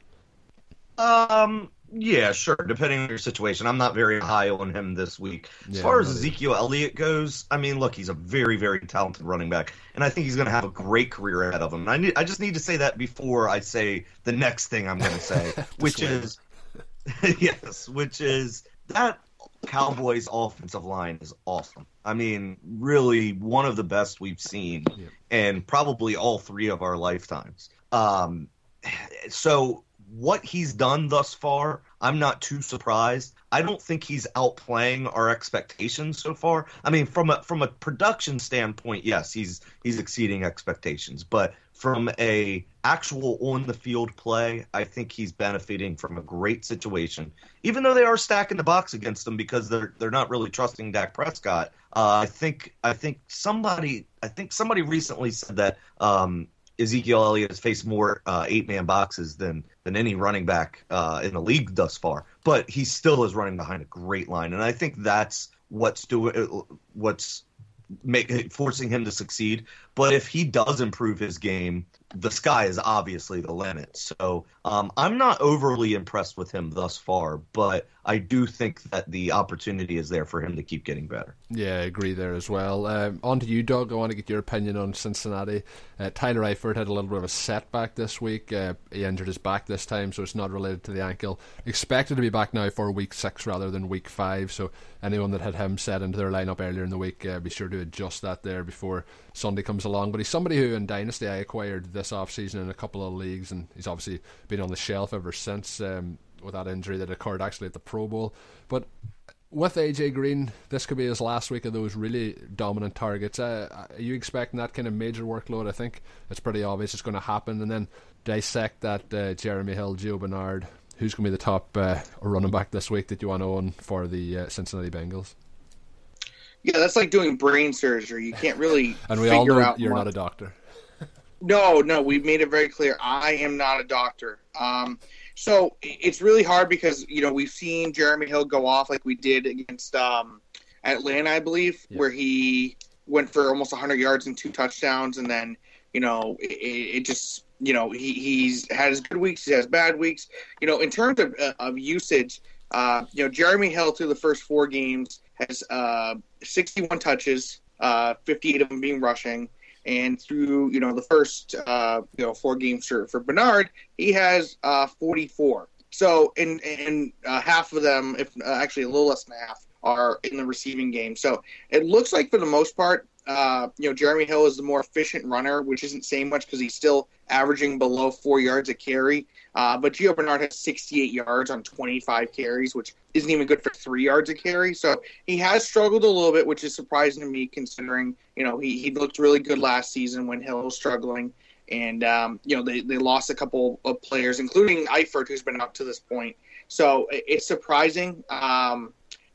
C: Um, yeah, sure. Depending on your situation, I'm not very high on him this week. As
B: Yeah,
C: far as. Ezekiel Elliott goes, I mean, look, he's a very, very talented running back, and I think he's going to have a great career ahead of him. And I need, I just need to say that before I say the next thing I'm going to say, *laughs* which is, *laughs* yes, which is that Cowboys offensive line is awesome. I mean, really one of the best we've seen,
B: Yep.
C: and probably all three of our lifetimes. Um, so what he's done thus far, I'm not too surprised. I don't think he's outplaying our expectations so far. I mean, from a from a production standpoint, yes, he's he's exceeding expectations. But from a actual on the field play, I think he's benefiting from a great situation. Even though they are stacking the box against him because they're they're not really trusting Dak Prescott. Uh, I think I think somebody I think somebody recently said that um, Ezekiel Elliott has faced more uh, eight man boxes than than any running back uh, in the league thus far, but he still is running behind a great line, and I think that's what's doing what's make forcing him to succeed. But if he does improve his game, the sky is obviously the limit. So um, I'm not overly impressed with him thus far, but I do think that the opportunity is there for him to keep getting better.
B: Yeah, I agree there as well. Um, on to you, Doug. I want to get your opinion on Cincinnati. Uh, Tyler Eifert had a little bit of a setback this week. Uh, he injured his back this time, so it's not related to the ankle. Expected to be back now for week six rather than week five. So anyone that had him set into their lineup earlier in the week, uh, be sure to adjust that there before Sunday comes along. But he's somebody who in Dynasty I acquired this offseason in a couple of leagues, and he's obviously been on the shelf ever since. Um, with that injury that occurred actually at the Pro Bowl, but with AJ Green, this could be his last week of those really dominant targets. Uh, are you expecting that kind of major workload? I think it's pretty obvious it's going to happen. And then dissect that uh, Jeremy Hill, Gio Bernard. Who's going to be the top uh, running back this week that you want to own for the uh, Cincinnati Bengals?
D: Yeah, that's like doing brain surgery. You can't really
B: And we
D: figure
B: all know
D: out
B: you're not a doctor.
D: No, no, we made it very clear. I am not a doctor. Um, So it's really hard because you know we've seen Jeremy Hill go off like we did against um, Atlanta, I believe, yeah. where he went for almost 100 yards and two touchdowns, and then you know it, it just you know he, he's had his good weeks, he has bad weeks. You know, in terms of, uh, of usage, uh, you know Jeremy Hill through the first four games has uh, 61 touches, uh, 58 of them being rushing. And through you know the first uh, you know four games for, for Bernard, he has uh, 44. So in in uh, half of them, if uh, actually a little less than half, are in the receiving game. So it looks like for the most part, uh, you know, Jeremy Hill is the more efficient runner, which isn't saying much because he's still averaging below four yards a carry. Uh, but Gio Bernard has 68 yards on 25 carries, which isn't even good for three yards a carry. So he has struggled a little bit, which is surprising to me considering, you know, he, he looked really good last season when Hill was struggling. And, um, you know, they, they lost a couple of players, including Eifert, who's been up to this point. So it's surprising. Um,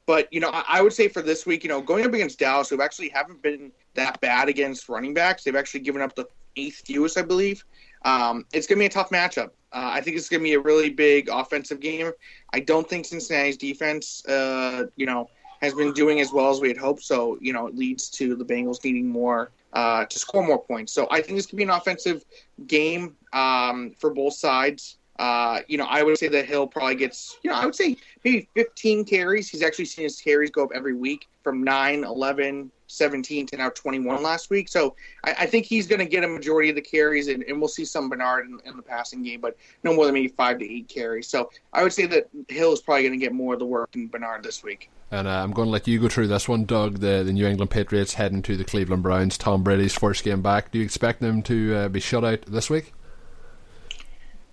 D: but you know, I would say for this week, you know, going up against Dallas, who actually haven't been that bad against running backs, they've actually given up the eighth fewest, I believe. Um, it's going to be a tough matchup. Uh, I think it's going to be a really big offensive game. I don't think Cincinnati's defense, uh, you know, has been doing as well as we had hoped. So, you know, it leads to the Bengals needing more uh, to score more points. So I think this could be an offensive game um, for both sides. Uh, you know, I would say that Hill probably gets, you know, I would say maybe 15 carries. He's actually seen his carries go up every week from 9, 11, 17 to now 21 last week. So I, I think he's going to get a majority of the carries, and, and we'll see some Bernard in, in, the passing game, but no more than maybe five to eight carries. So I would say that Hill is probably going to get more of the work than Bernard this week.
B: And uh, I'm going to let you go through this one, Doug. The, the New England Patriots heading to the Cleveland Browns. Tom Brady's first game back. Do you expect them to uh, be shut out this week?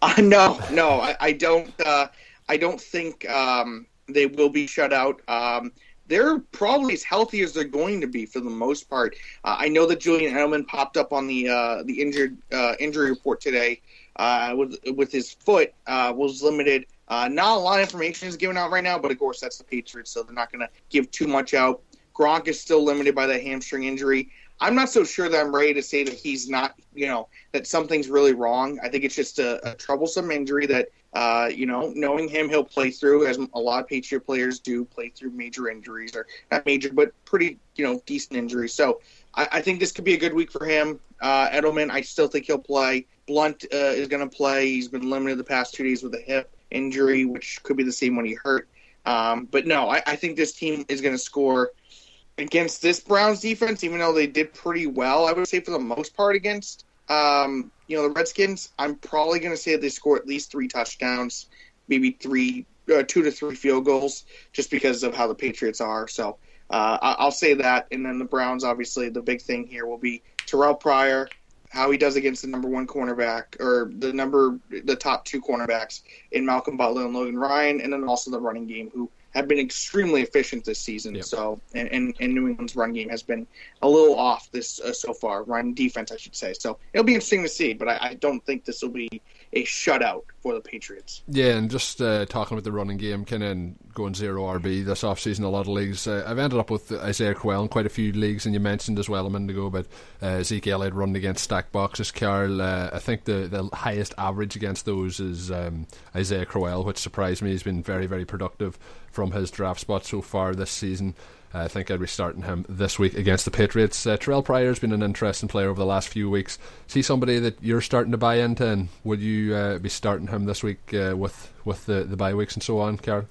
D: Uh, *laughs* no, no, I, I don't. Uh, I don't think um, they will be shut out. Um, they're probably as healthy as they're going to be for the most part. Uh, I know that Julian Edelman popped up on the uh, the injured uh, injury report today uh, with with his foot uh, was limited. Uh, not a lot of information is given out right now, but of course that's the Patriots, so they're not going to give too much out. Gronk is still limited by the hamstring injury. I'm not so sure that I'm ready to say that he's not, you know, that something's really wrong. I think it's just a, a troublesome injury that, uh, you know, knowing him, he'll play through, as a lot of Patriot players do, play through major injuries, or not major, but pretty, you know, decent injuries. So I, I think this could be a good week for him. Uh, Edelman, I still think he'll play. Blount uh, is going to play. He's been limited the past two days with a hip injury, which could be the same when he hurt. Um, but no, I, I think this team is going to score – against this Browns defense, even though they did pretty well, I would say for the most part against um, you know the Redskins, I'm probably going to say they score at least three touchdowns, maybe three, uh, two to three field goals, just because of how the Patriots are. So uh, I'll say that, and then the Browns, obviously, the big thing here will be Terrell Pryor, how he does against the number one cornerback or the number the top two cornerbacks in Malcolm Butler and Logan Ryan, and then also the running game, who have been extremely efficient this season. Yep. So, and, and, and, New England's run game has been a little off this uh, so far. Run defense, I should say. So it'll be interesting to see, but I, I don't think this will be a shutout for the Patriots.
B: Yeah, and just uh, talking about the running game, kind of going zero RB this offseason, a lot of leagues. Uh, I've ended up with Isaiah Crowell in quite a few leagues, and you mentioned as well a minute ago about uh, Zeke Elliott running against stack boxes. Carl, uh, I think the, the highest average against those is um, Isaiah Crowell, which surprised me. He's been very, very productive from his draft spot so far this season. I think I'd be starting him this week against the Patriots. Uh, Terrell Pryor's been an interesting player over the last few weeks. See somebody that you're starting to buy into, and would you uh, be starting him this week uh, with with the the bye weeks and so on, Carol?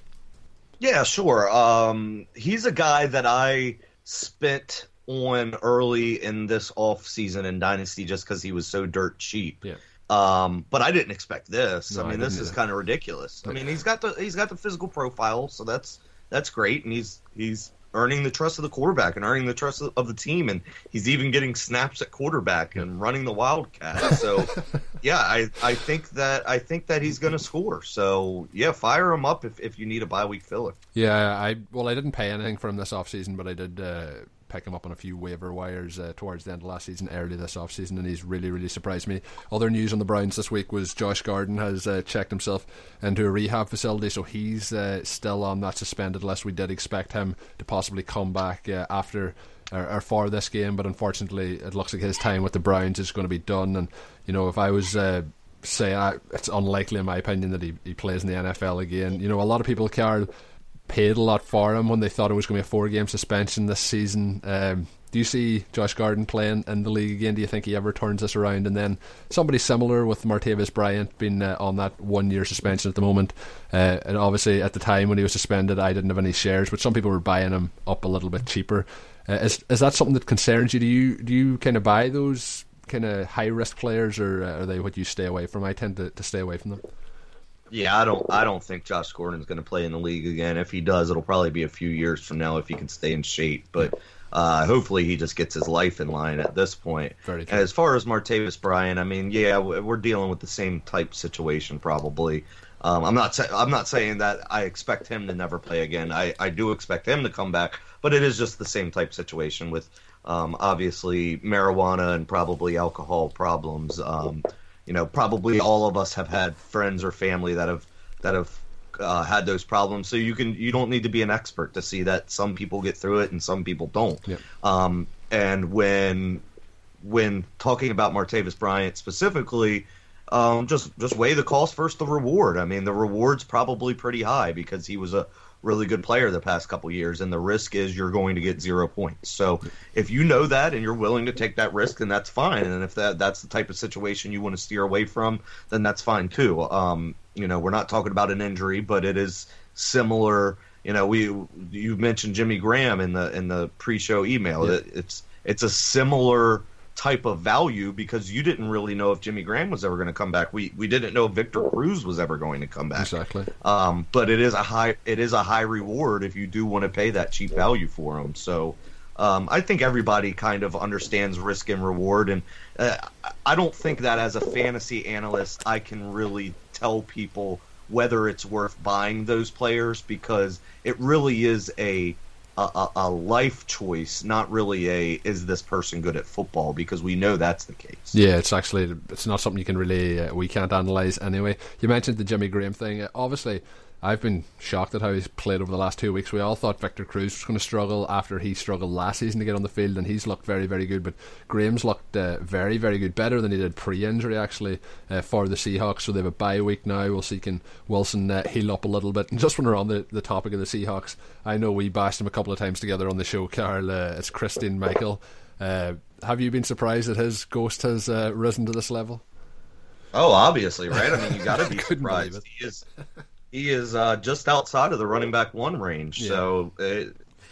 C: Yeah, sure. Um, he's a guy that I spent on early in this off season in Dynasty just because he was so dirt cheap.
B: Yeah.
C: Um, but I didn't expect this. No, I mean, I this is kind of ridiculous. I mean, he's got the he's got the physical profile, so that's that's great, and he's he's earning the trust of the quarterback and earning the trust of the team. And he's even getting snaps at quarterback and running the Wildcat. So, *laughs* yeah, I, I think that I think that he's going to score. So, yeah, fire him up if, if you need a bye week filler.
B: Yeah, I well, I didn't pay anything for him this offseason, but I did uh, pick him up on a few waiver wires uh, towards the end of last season, early this offseason, and he's really, really surprised me. Other news on the Browns this week was Josh Gordon has uh, checked himself into a rehab facility, so he's uh, still on that suspended list. We did expect him to possibly come back uh, after or, or, for this game, but unfortunately, it looks like his time with the Browns is going to be done. And you know, if I was uh, say it's unlikely, in my opinion, that he, he plays in the NFL again. You know, a lot of people, Carl, paid a lot for him when they thought it was going to be a four game suspension this season. Um, do you see Josh Gordon playing in the league again? Do you think he ever turns this around? And then somebody similar with Martavis Bryant being uh, on that one year suspension at the moment. Uh, and obviously, at the time when he was suspended, I didn't have any shares, but some people were buying him up a little bit cheaper. Uh, is is that something that concerns you? Do you do you kind of buy those kind of high risk players, or uh, are they what you stay away from? I tend to, to stay away from them.
C: Yeah, I don't. I don't think Josh Gordon's going to play in the league again. If he does, it'll probably be a few years from now if he can stay in shape. But uh, hopefully, he just gets his life in line at this point. As far as Martavis Bryant, I mean, yeah, we're dealing with the same type situation probably. Um, I'm not. Sa- I'm not saying that I expect him to never play again. I, I do expect him to come back, but it is just the same type situation with um, obviously marijuana and probably alcohol problems. Um, you know, probably all of us have had friends or family that have that have uh, had those problems. So you can you don't need to be an expert to see that some people get through it and some people don't.
B: Yeah.
C: Um, and when when talking about Martavis Bryant specifically, um, just just weigh the cost versus the reward. I mean, the reward's probably pretty high because he was a really good player the past couple years, and the risk is you're going to get zero points. So if you know that and you're willing to take that risk, then that's fine. And if that that's the type of situation you want to steer away from, then that's fine too. Um, you know, we're not talking about an injury, but it is similar. You know, we you mentioned Jimmy Graham in the in the pre-show email. Yeah. It, it's it's a similar type of value because you didn't really know if Jimmy Graham was ever going to come back. We we didn't know if Victor Cruz was ever going to come back.
B: Exactly.
C: Um, but it is a high it is a high reward if you do want to pay that cheap value for him. So um, I think everybody kind of understands risk and reward, and uh, I don't think that as a fantasy analyst I can really tell people whether it's worth buying those players because it really is a a, a, life choice, not really a is this person good at football because we know that's the case.
B: Yeah, it's actually it's not something you can really uh, we can't analyze anyway. You mentioned the Jimmy Graham thing. Obviously, I've been shocked at how he's played over the last two weeks. We all thought Victor Cruz was going to struggle after he struggled last season to get on the field, and he's looked very, very good. But Graham's looked uh, very, very good, better than he did pre-injury actually uh, for the Seahawks. So they have a bye week now. We'll see can Wilson uh, heal up a little bit. *laughs* And just when we're on the, the topic of the Seahawks, I know we bashed him a couple of times together on the show, Carl. Uh, it's Christine Michael. Uh, have you been surprised that his ghost has uh, risen to this level?
C: Oh, obviously, right? I mean, you got to *laughs* be surprised. He is he is uh, just outside of the running back one range. Yeah. So, uh,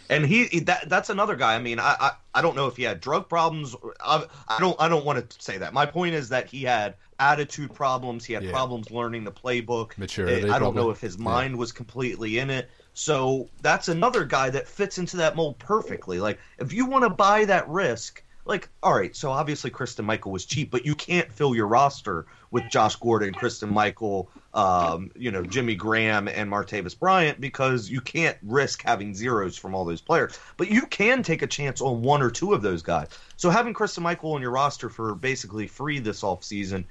C: and he that that's another guy. I mean, I, I, I don't know if he had drug problems. I, I don't I don't want to say that. My point is that he had attitude problems. He had yeah. problems learning the playbook.
B: Maturity.
C: I don't know if his mind yeah. was completely in it. So that's another guy that fits into that mold perfectly. Like if you want to buy that risk, like all right, so obviously Christine Michael was cheap, but you can't fill your roster with Josh Gordon, Christine Michael, um, you know, Jimmy Graham and Martavis Bryant because you can't risk having zeros from all those players. But you can take a chance on one or two of those guys. So having Christine Michael on your roster for basically free this offseason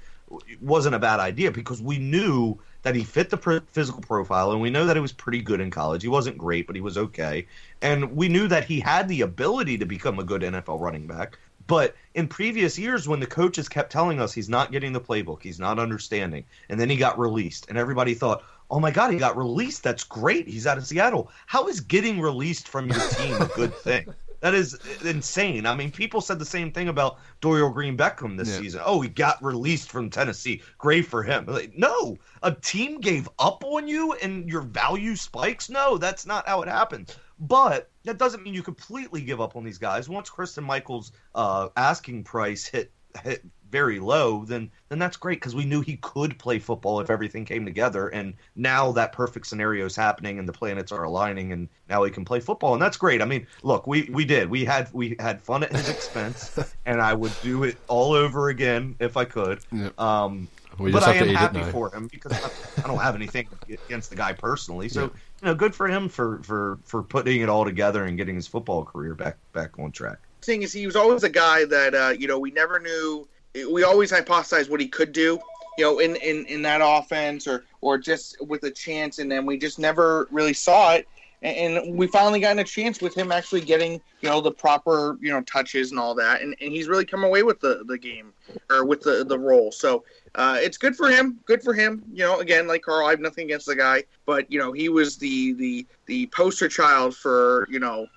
C: wasn't a bad idea because we knew that he fit the pr- physical profile and we know that he was pretty good in college. He wasn't great, but he was okay. And we knew that he had the ability to become a good NFL running back. But in previous years, when the coaches kept telling us he's not getting the playbook, he's not understanding, and then he got released, and everybody thought, oh my God, he got released. That's great. He's out of Seattle. How is getting released from your team a good thing? *laughs* That is insane. I mean, people said the same thing about Dorial Green Beckham this yeah. season. Oh, he got released from Tennessee. Great for him. Like, no, a team gave up on you and your value spikes. No, that's not how it happens. But that doesn't mean you completely give up on these guys. Once Christine Michaels' uh, asking price hit hit very low, then then that's great because we knew he could play football if everything came together. And now that perfect scenario is happening and the planets are aligning, and now he can play football, and that's great. I mean, look, we we did we had we had fun at his expense, *laughs* and I would do it all over again if I could.
B: Yep.
C: Um, but I am happy for him because I, I, don't have anything *laughs* against the guy personally. So yeah. Know, good for him for for for putting it all together and getting his football career back back on track.
D: Thing is, he was always a guy that uh, you know we never knew. We always hypothesized what he could do, you know, in, in, in that offense or or just with a chance, and then we just never really saw it. and, and we finally gotten a chance with him actually getting you know the proper you know touches and all that, and, and he's really come away with the the game or with the the role. So uh, it's good for him. Good for him. You know, again, like Carl, I have nothing against the guy, but you know, he was the the the poster child for you know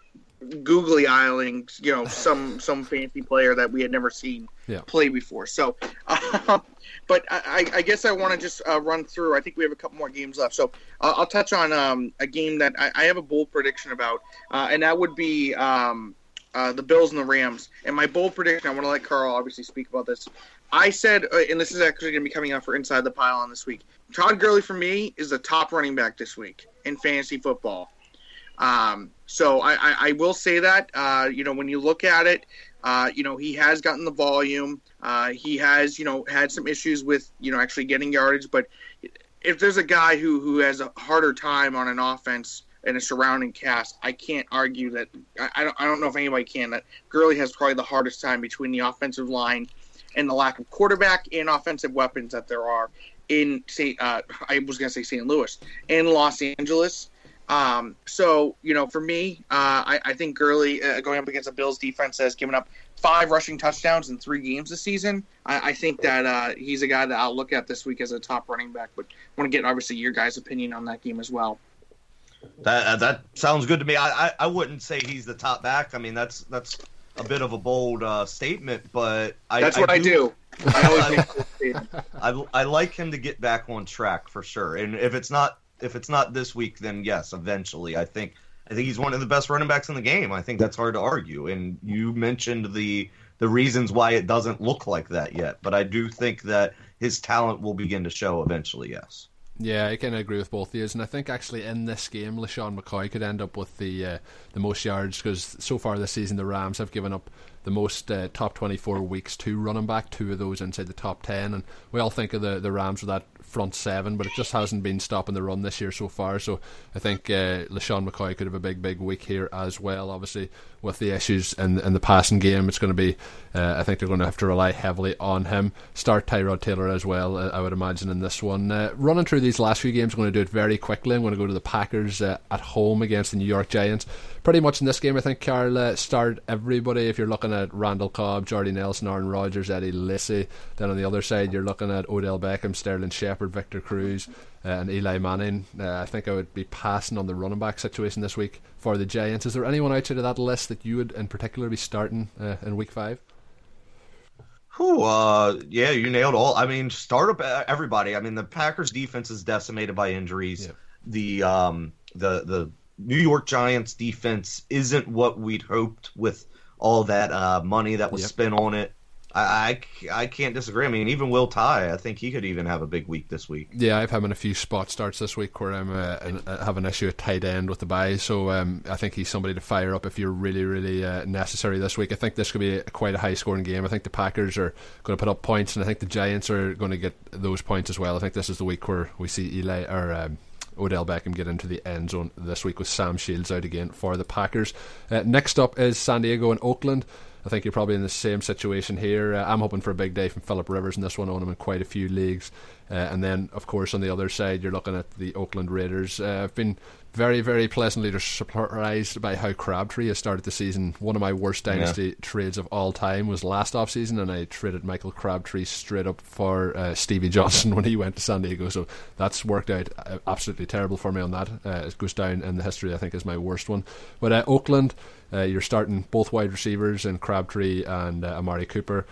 D: googly eyeing, you know, some *laughs* some fancy player that we had never seen yeah. play before. So, uh, but I, I, guess I want to just uh, run through. I think we have a couple more games left, so uh, I'll touch on um, a game that I, I, have a bold prediction about, uh, and that would be um, uh, the Bills and the Rams. And my bold prediction, I want to let Carl obviously speak about this. I said, uh, and this is actually going to be coming out for Inside the Pylon this week. Todd Gurley for me is the top running back this week in fantasy football. Um, so I, I, I, will say that uh, you know when you look at it, uh, you know he has gotten the volume. Uh, he has you know had some issues with you know actually getting yardage, but if there's a guy who who has a harder time on an offense and a surrounding cast, I can't argue that. I, I don't I don't know if anybody can that Gurley has probably the hardest time between the offensive line and the lack of quarterback and offensive weapons that there are in St. Uh, I was going to say St. Louis in Los Angeles. Um, so you know, for me, uh, I, I, think Gurley uh, going up against a Bills defense has given up five rushing touchdowns in three games this season. I, I think that uh, he's a guy that I'll look at this week as a top running back. But want to get obviously your guys' opinion on that game as well.
C: That uh, that sounds good to me. I, I, I wouldn't say he's the top back. I mean, that's that's a bit of a bold uh, statement, but I,
D: that's what I do. I, *laughs*
C: I, I like him to get back on track for sure. And if it's not if it's not this week, then yes, eventually. I think I think he's one of the best running backs in the game. I think that's hard to argue. And you mentioned the the reasons why it doesn't look like that yet, but I do think that his talent will begin to show eventually. Yes.
B: Yeah, I kind of agree with both of you, and I think actually in this game, LeSean McCoy could end up with the uh, the most yards because so far this season the Rams have given up the most uh, top 24 weeks to running back, two of those inside the top 10. And we all think of the, the Rams with that front seven, but it just hasn't been stopping the run this year so far. So I think uh, LeSean McCoy could have a big, big week here as well. Obviously, with the issues in, in the passing game, it's going to be, uh, I think they're going to have to rely heavily on him. Start Tyrod Taylor as well, uh, I would imagine, in this one. Uh, running through these last few games, I'm going to do it very quickly. I'm going to go to the Packers uh, at home against the New York Giants pretty much in this game, I think Carl uh, started everybody. If you're looking at Randall Cobb, Jordy Nelson, Aaron Rodgers, Eddie Lacy, then on the other side you're looking at Odell Beckham, Sterling Shepard, Victor Cruz, uh, and Eli Manning. Uh, I think I would be passing on the running back situation this week for the Giants. Is there anyone outside of that list that you would in particular be starting uh, in week five?
C: Who, uh, yeah, you nailed all. I mean, start up uh, everybody. I mean, the Packers defense is decimated by injuries. Yeah. The um, the the New York Giants defense isn't what we'd hoped with all that uh, money that was yep. spent on it. I, I, I, can't disagree. I mean, even Will Tye, I think he could even have a big week this week.
B: Yeah, I've having a few spot starts this week where I'm uh, uh, have an issue at tight end with the bye, so um, I think he's somebody to fire up if you're really, really uh, necessary this week. I think this could be a, quite a high scoring game. I think the Packers are going to put up points, and I think the Giants are going to get those points as well. I think this is the week where we see Eli or. Um, Odell Beckham get into the end zone this week with Sam Shields out again for the Packers. Uh, next up is San Diego and Oakland. I think you're probably in the same situation here. Uh, I'm hoping for a big day from Philip Rivers in this one. I own him in quite a few leagues. Uh, and then, of course, on the other side, you're looking at the Oakland Raiders. Uh, I've been very, very pleasantly surprised by how Crabtree has started the season. One of my worst dynasty yeah. trades of all time was last offseason, and I traded Michael Crabtree straight up for uh, Stevie Johnson *laughs* when he went to San Diego. So that's worked out uh, absolutely terrible for me on that. Uh, it goes down in the history, I think, is my worst one. But uh, Oakland, uh, you're starting both wide receivers in Crabtree and Amari Cooper.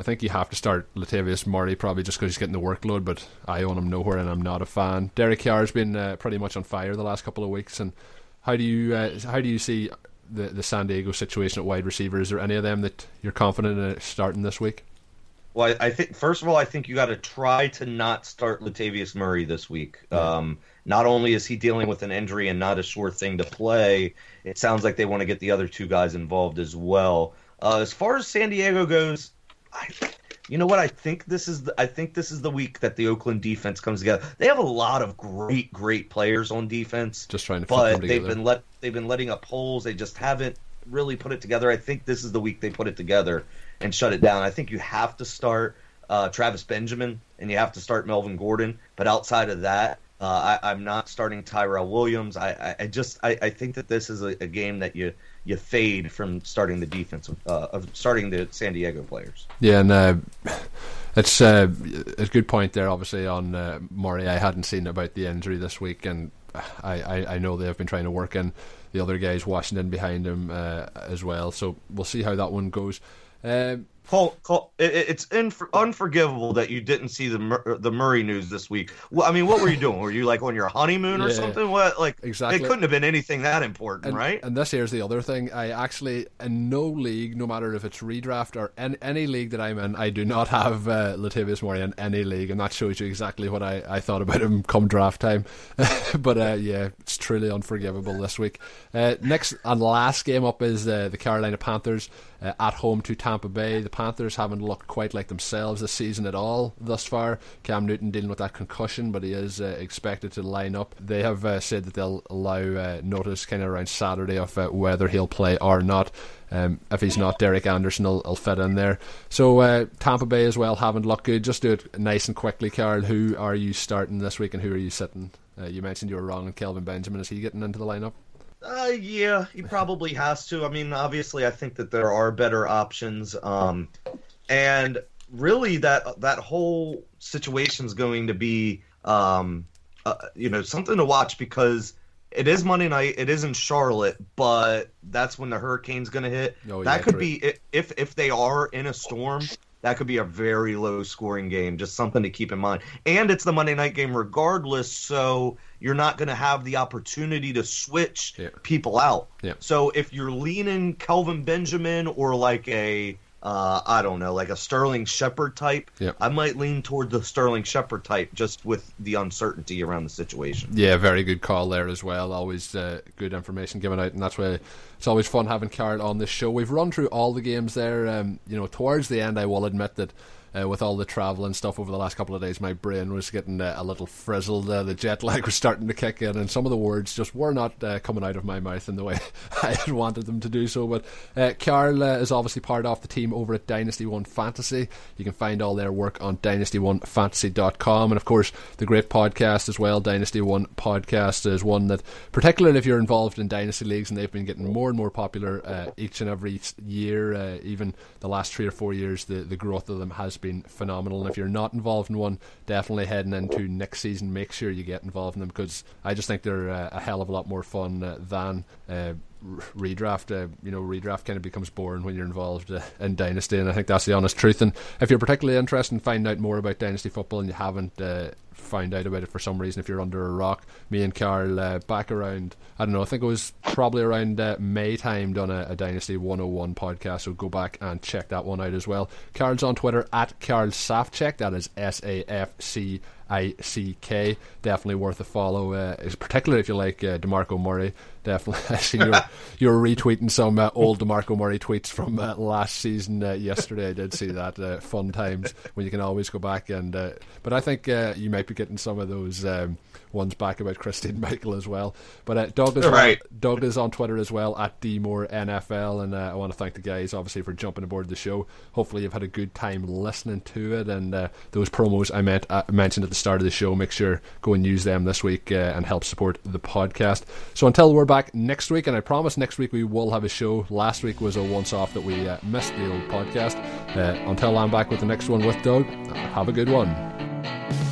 B: I think you have to start Latavius Murray probably just because he's getting the workload, but I own him nowhere and I'm not a fan. Derek Carr's been uh, pretty much on fire the last couple of weeks, and how do you uh, how do you see the the San Diego situation at wide receiver? Is there any of them that you're confident in starting this week?
C: Well, I, think first of all, I think you got to try to not start Latavius Murray this week. Um, not only is he dealing with an injury and not a sure thing to play, it sounds like they want to get the other two guys involved as well. Uh, as far as San Diego goes, I, you know what? I think this is the, I think this is the week that the Oakland defense comes together. They have a lot of great, great players on defense.
B: Just trying to,
C: but they've been let they've been letting up holes. They just haven't really put it together. I think this is the week they put it together and shut it down. I think you have to start uh, Travis Benjamin and you have to start Melvin Gordon. But outside of that, Uh, I, am not starting Tyrell Williams. I, I, I just I, I, think that this is a, a, game that you you fade from starting the defense uh, of starting the San Diego players.
B: Yeah, and uh, it's uh, a good point there. Obviously on uh, Murray, I hadn't seen about the injury this week, and I, I, know they have been trying to work in the other guys, Washington behind him uh, as well. So we'll see how that one goes. Um,
C: Cole, it, it's inf- unforgivable that you didn't see the Mur- the Murray news this week. Well, I mean, what were you doing? Were you like on your honeymoon or yeah, something? What like exactly? It couldn't have been anything that important,
B: and,
C: right?
B: And this here's the other thing. I actually in no league, no matter if it's redraft or any, any league that I'm in, I do not have uh, Latavius Murray in any league, and that shows you exactly what I, I thought about him come draft time. *laughs* but uh, yeah, it's truly unforgivable this week. Uh, next and last game up is uh, the Carolina Panthers uh, at home to Tampa Bay. The Panthers haven't looked quite like themselves this season at all thus far. Cam Newton dealing with that concussion, but he is uh, expected to line up. They have uh, said that they'll allow uh, notice kind of around Saturday of uh, whether he'll play or not. Um, if he's not, Derek Anderson will, will fit in there. So uh, Tampa Bay as well haven't looked good. Just do it nice and quickly, Carl. Who are you starting this week, and who are you sitting? you mentioned you were wrong, and Kelvin Benjamin is he getting into the lineup?
C: Uh, yeah, he probably has to. I mean, obviously, I think that there are better options. Um, and really, that that whole situation is going to be, um, uh, you know, something to watch because it is Monday night. It is in Charlotte, but that's when the hurricane's going to hit. Oh, that could be if if they are in a storm that could be a very low scoring game. Just something to keep in mind. And it's the Monday night game regardless, so you're not going to have the opportunity to switch yeah. people out. Yeah. So if you're leaning Kelvin Benjamin or like a uh, I don't know, like a Sterling Shepard type. Yep. I might lean toward the Sterling Shepard type just with the uncertainty around the situation.
B: Yeah, very good call there as well. Always uh, good information given out, and that's why it's always fun having Carl on this show. We've run through all the games there. Um, you know, towards the end, I will admit that uh, with all the travel and stuff over the last couple of days, my brain was getting uh, a little frizzled. Uh, the jet *laughs* lag was starting to kick in, and some of the words just were not uh, coming out of my mouth in the way *laughs* I had wanted them to do so. But uh, Carl uh, is obviously part of the team over at Dynasty One Fantasy. You can find all their work on dynasty1fantasy.com. and of course the great podcast as well. Dynasty One Podcast is one that, particularly if you're involved in dynasty leagues, and they've been getting more and more popular each and every year. even the last three or four years, the the growth of them has been phenomenal. And if you're not involved in one, definitely heading into next season, make sure you get involved in them because I just think they're uh, a hell of a lot more fun uh, than uh, redraft. Uh, you know, redraft kind of becomes boring when you're involved uh, in Dynasty, and I think that's the honest truth. And if you're particularly interested in finding out more about Dynasty football and you haven't uh, found out about it for some reason if you're under a rock. Me and Carl uh, back around, I don't know, I think it was probably around uh, May time done a, a, Dynasty 101 podcast, so go back and check that one out as well. Carl's on Twitter at Carl Safcick, that is S A F C I C K. Definitely worth a follow, uh, particularly if you like uh, DeMarco Murray. Definitely, *laughs* I see you're, *laughs* you're retweeting some uh, old DeMarco Murray tweets from uh, last season. Uh, yesterday, I did see *laughs* that. Uh, fun times when you can always go back and. Uh, but I think uh, you might be getting some of those. Um, ones back about Christine *laughs* Michael as well. But uh, Doug is right. Doug is on Twitter as well at DMore NFL, and uh, I want to thank the guys obviously for jumping aboard the show. Hopefully you've had a good time listening to it, and uh, those promos I meant uh, mentioned at the start of the show, make sure go and use them this week uh, and help support the podcast. So until we're back next week, and I promise next week we will have a show. Last week was a once off that we uh, missed the old podcast. until I'm back with the next one with Doug, have a good one.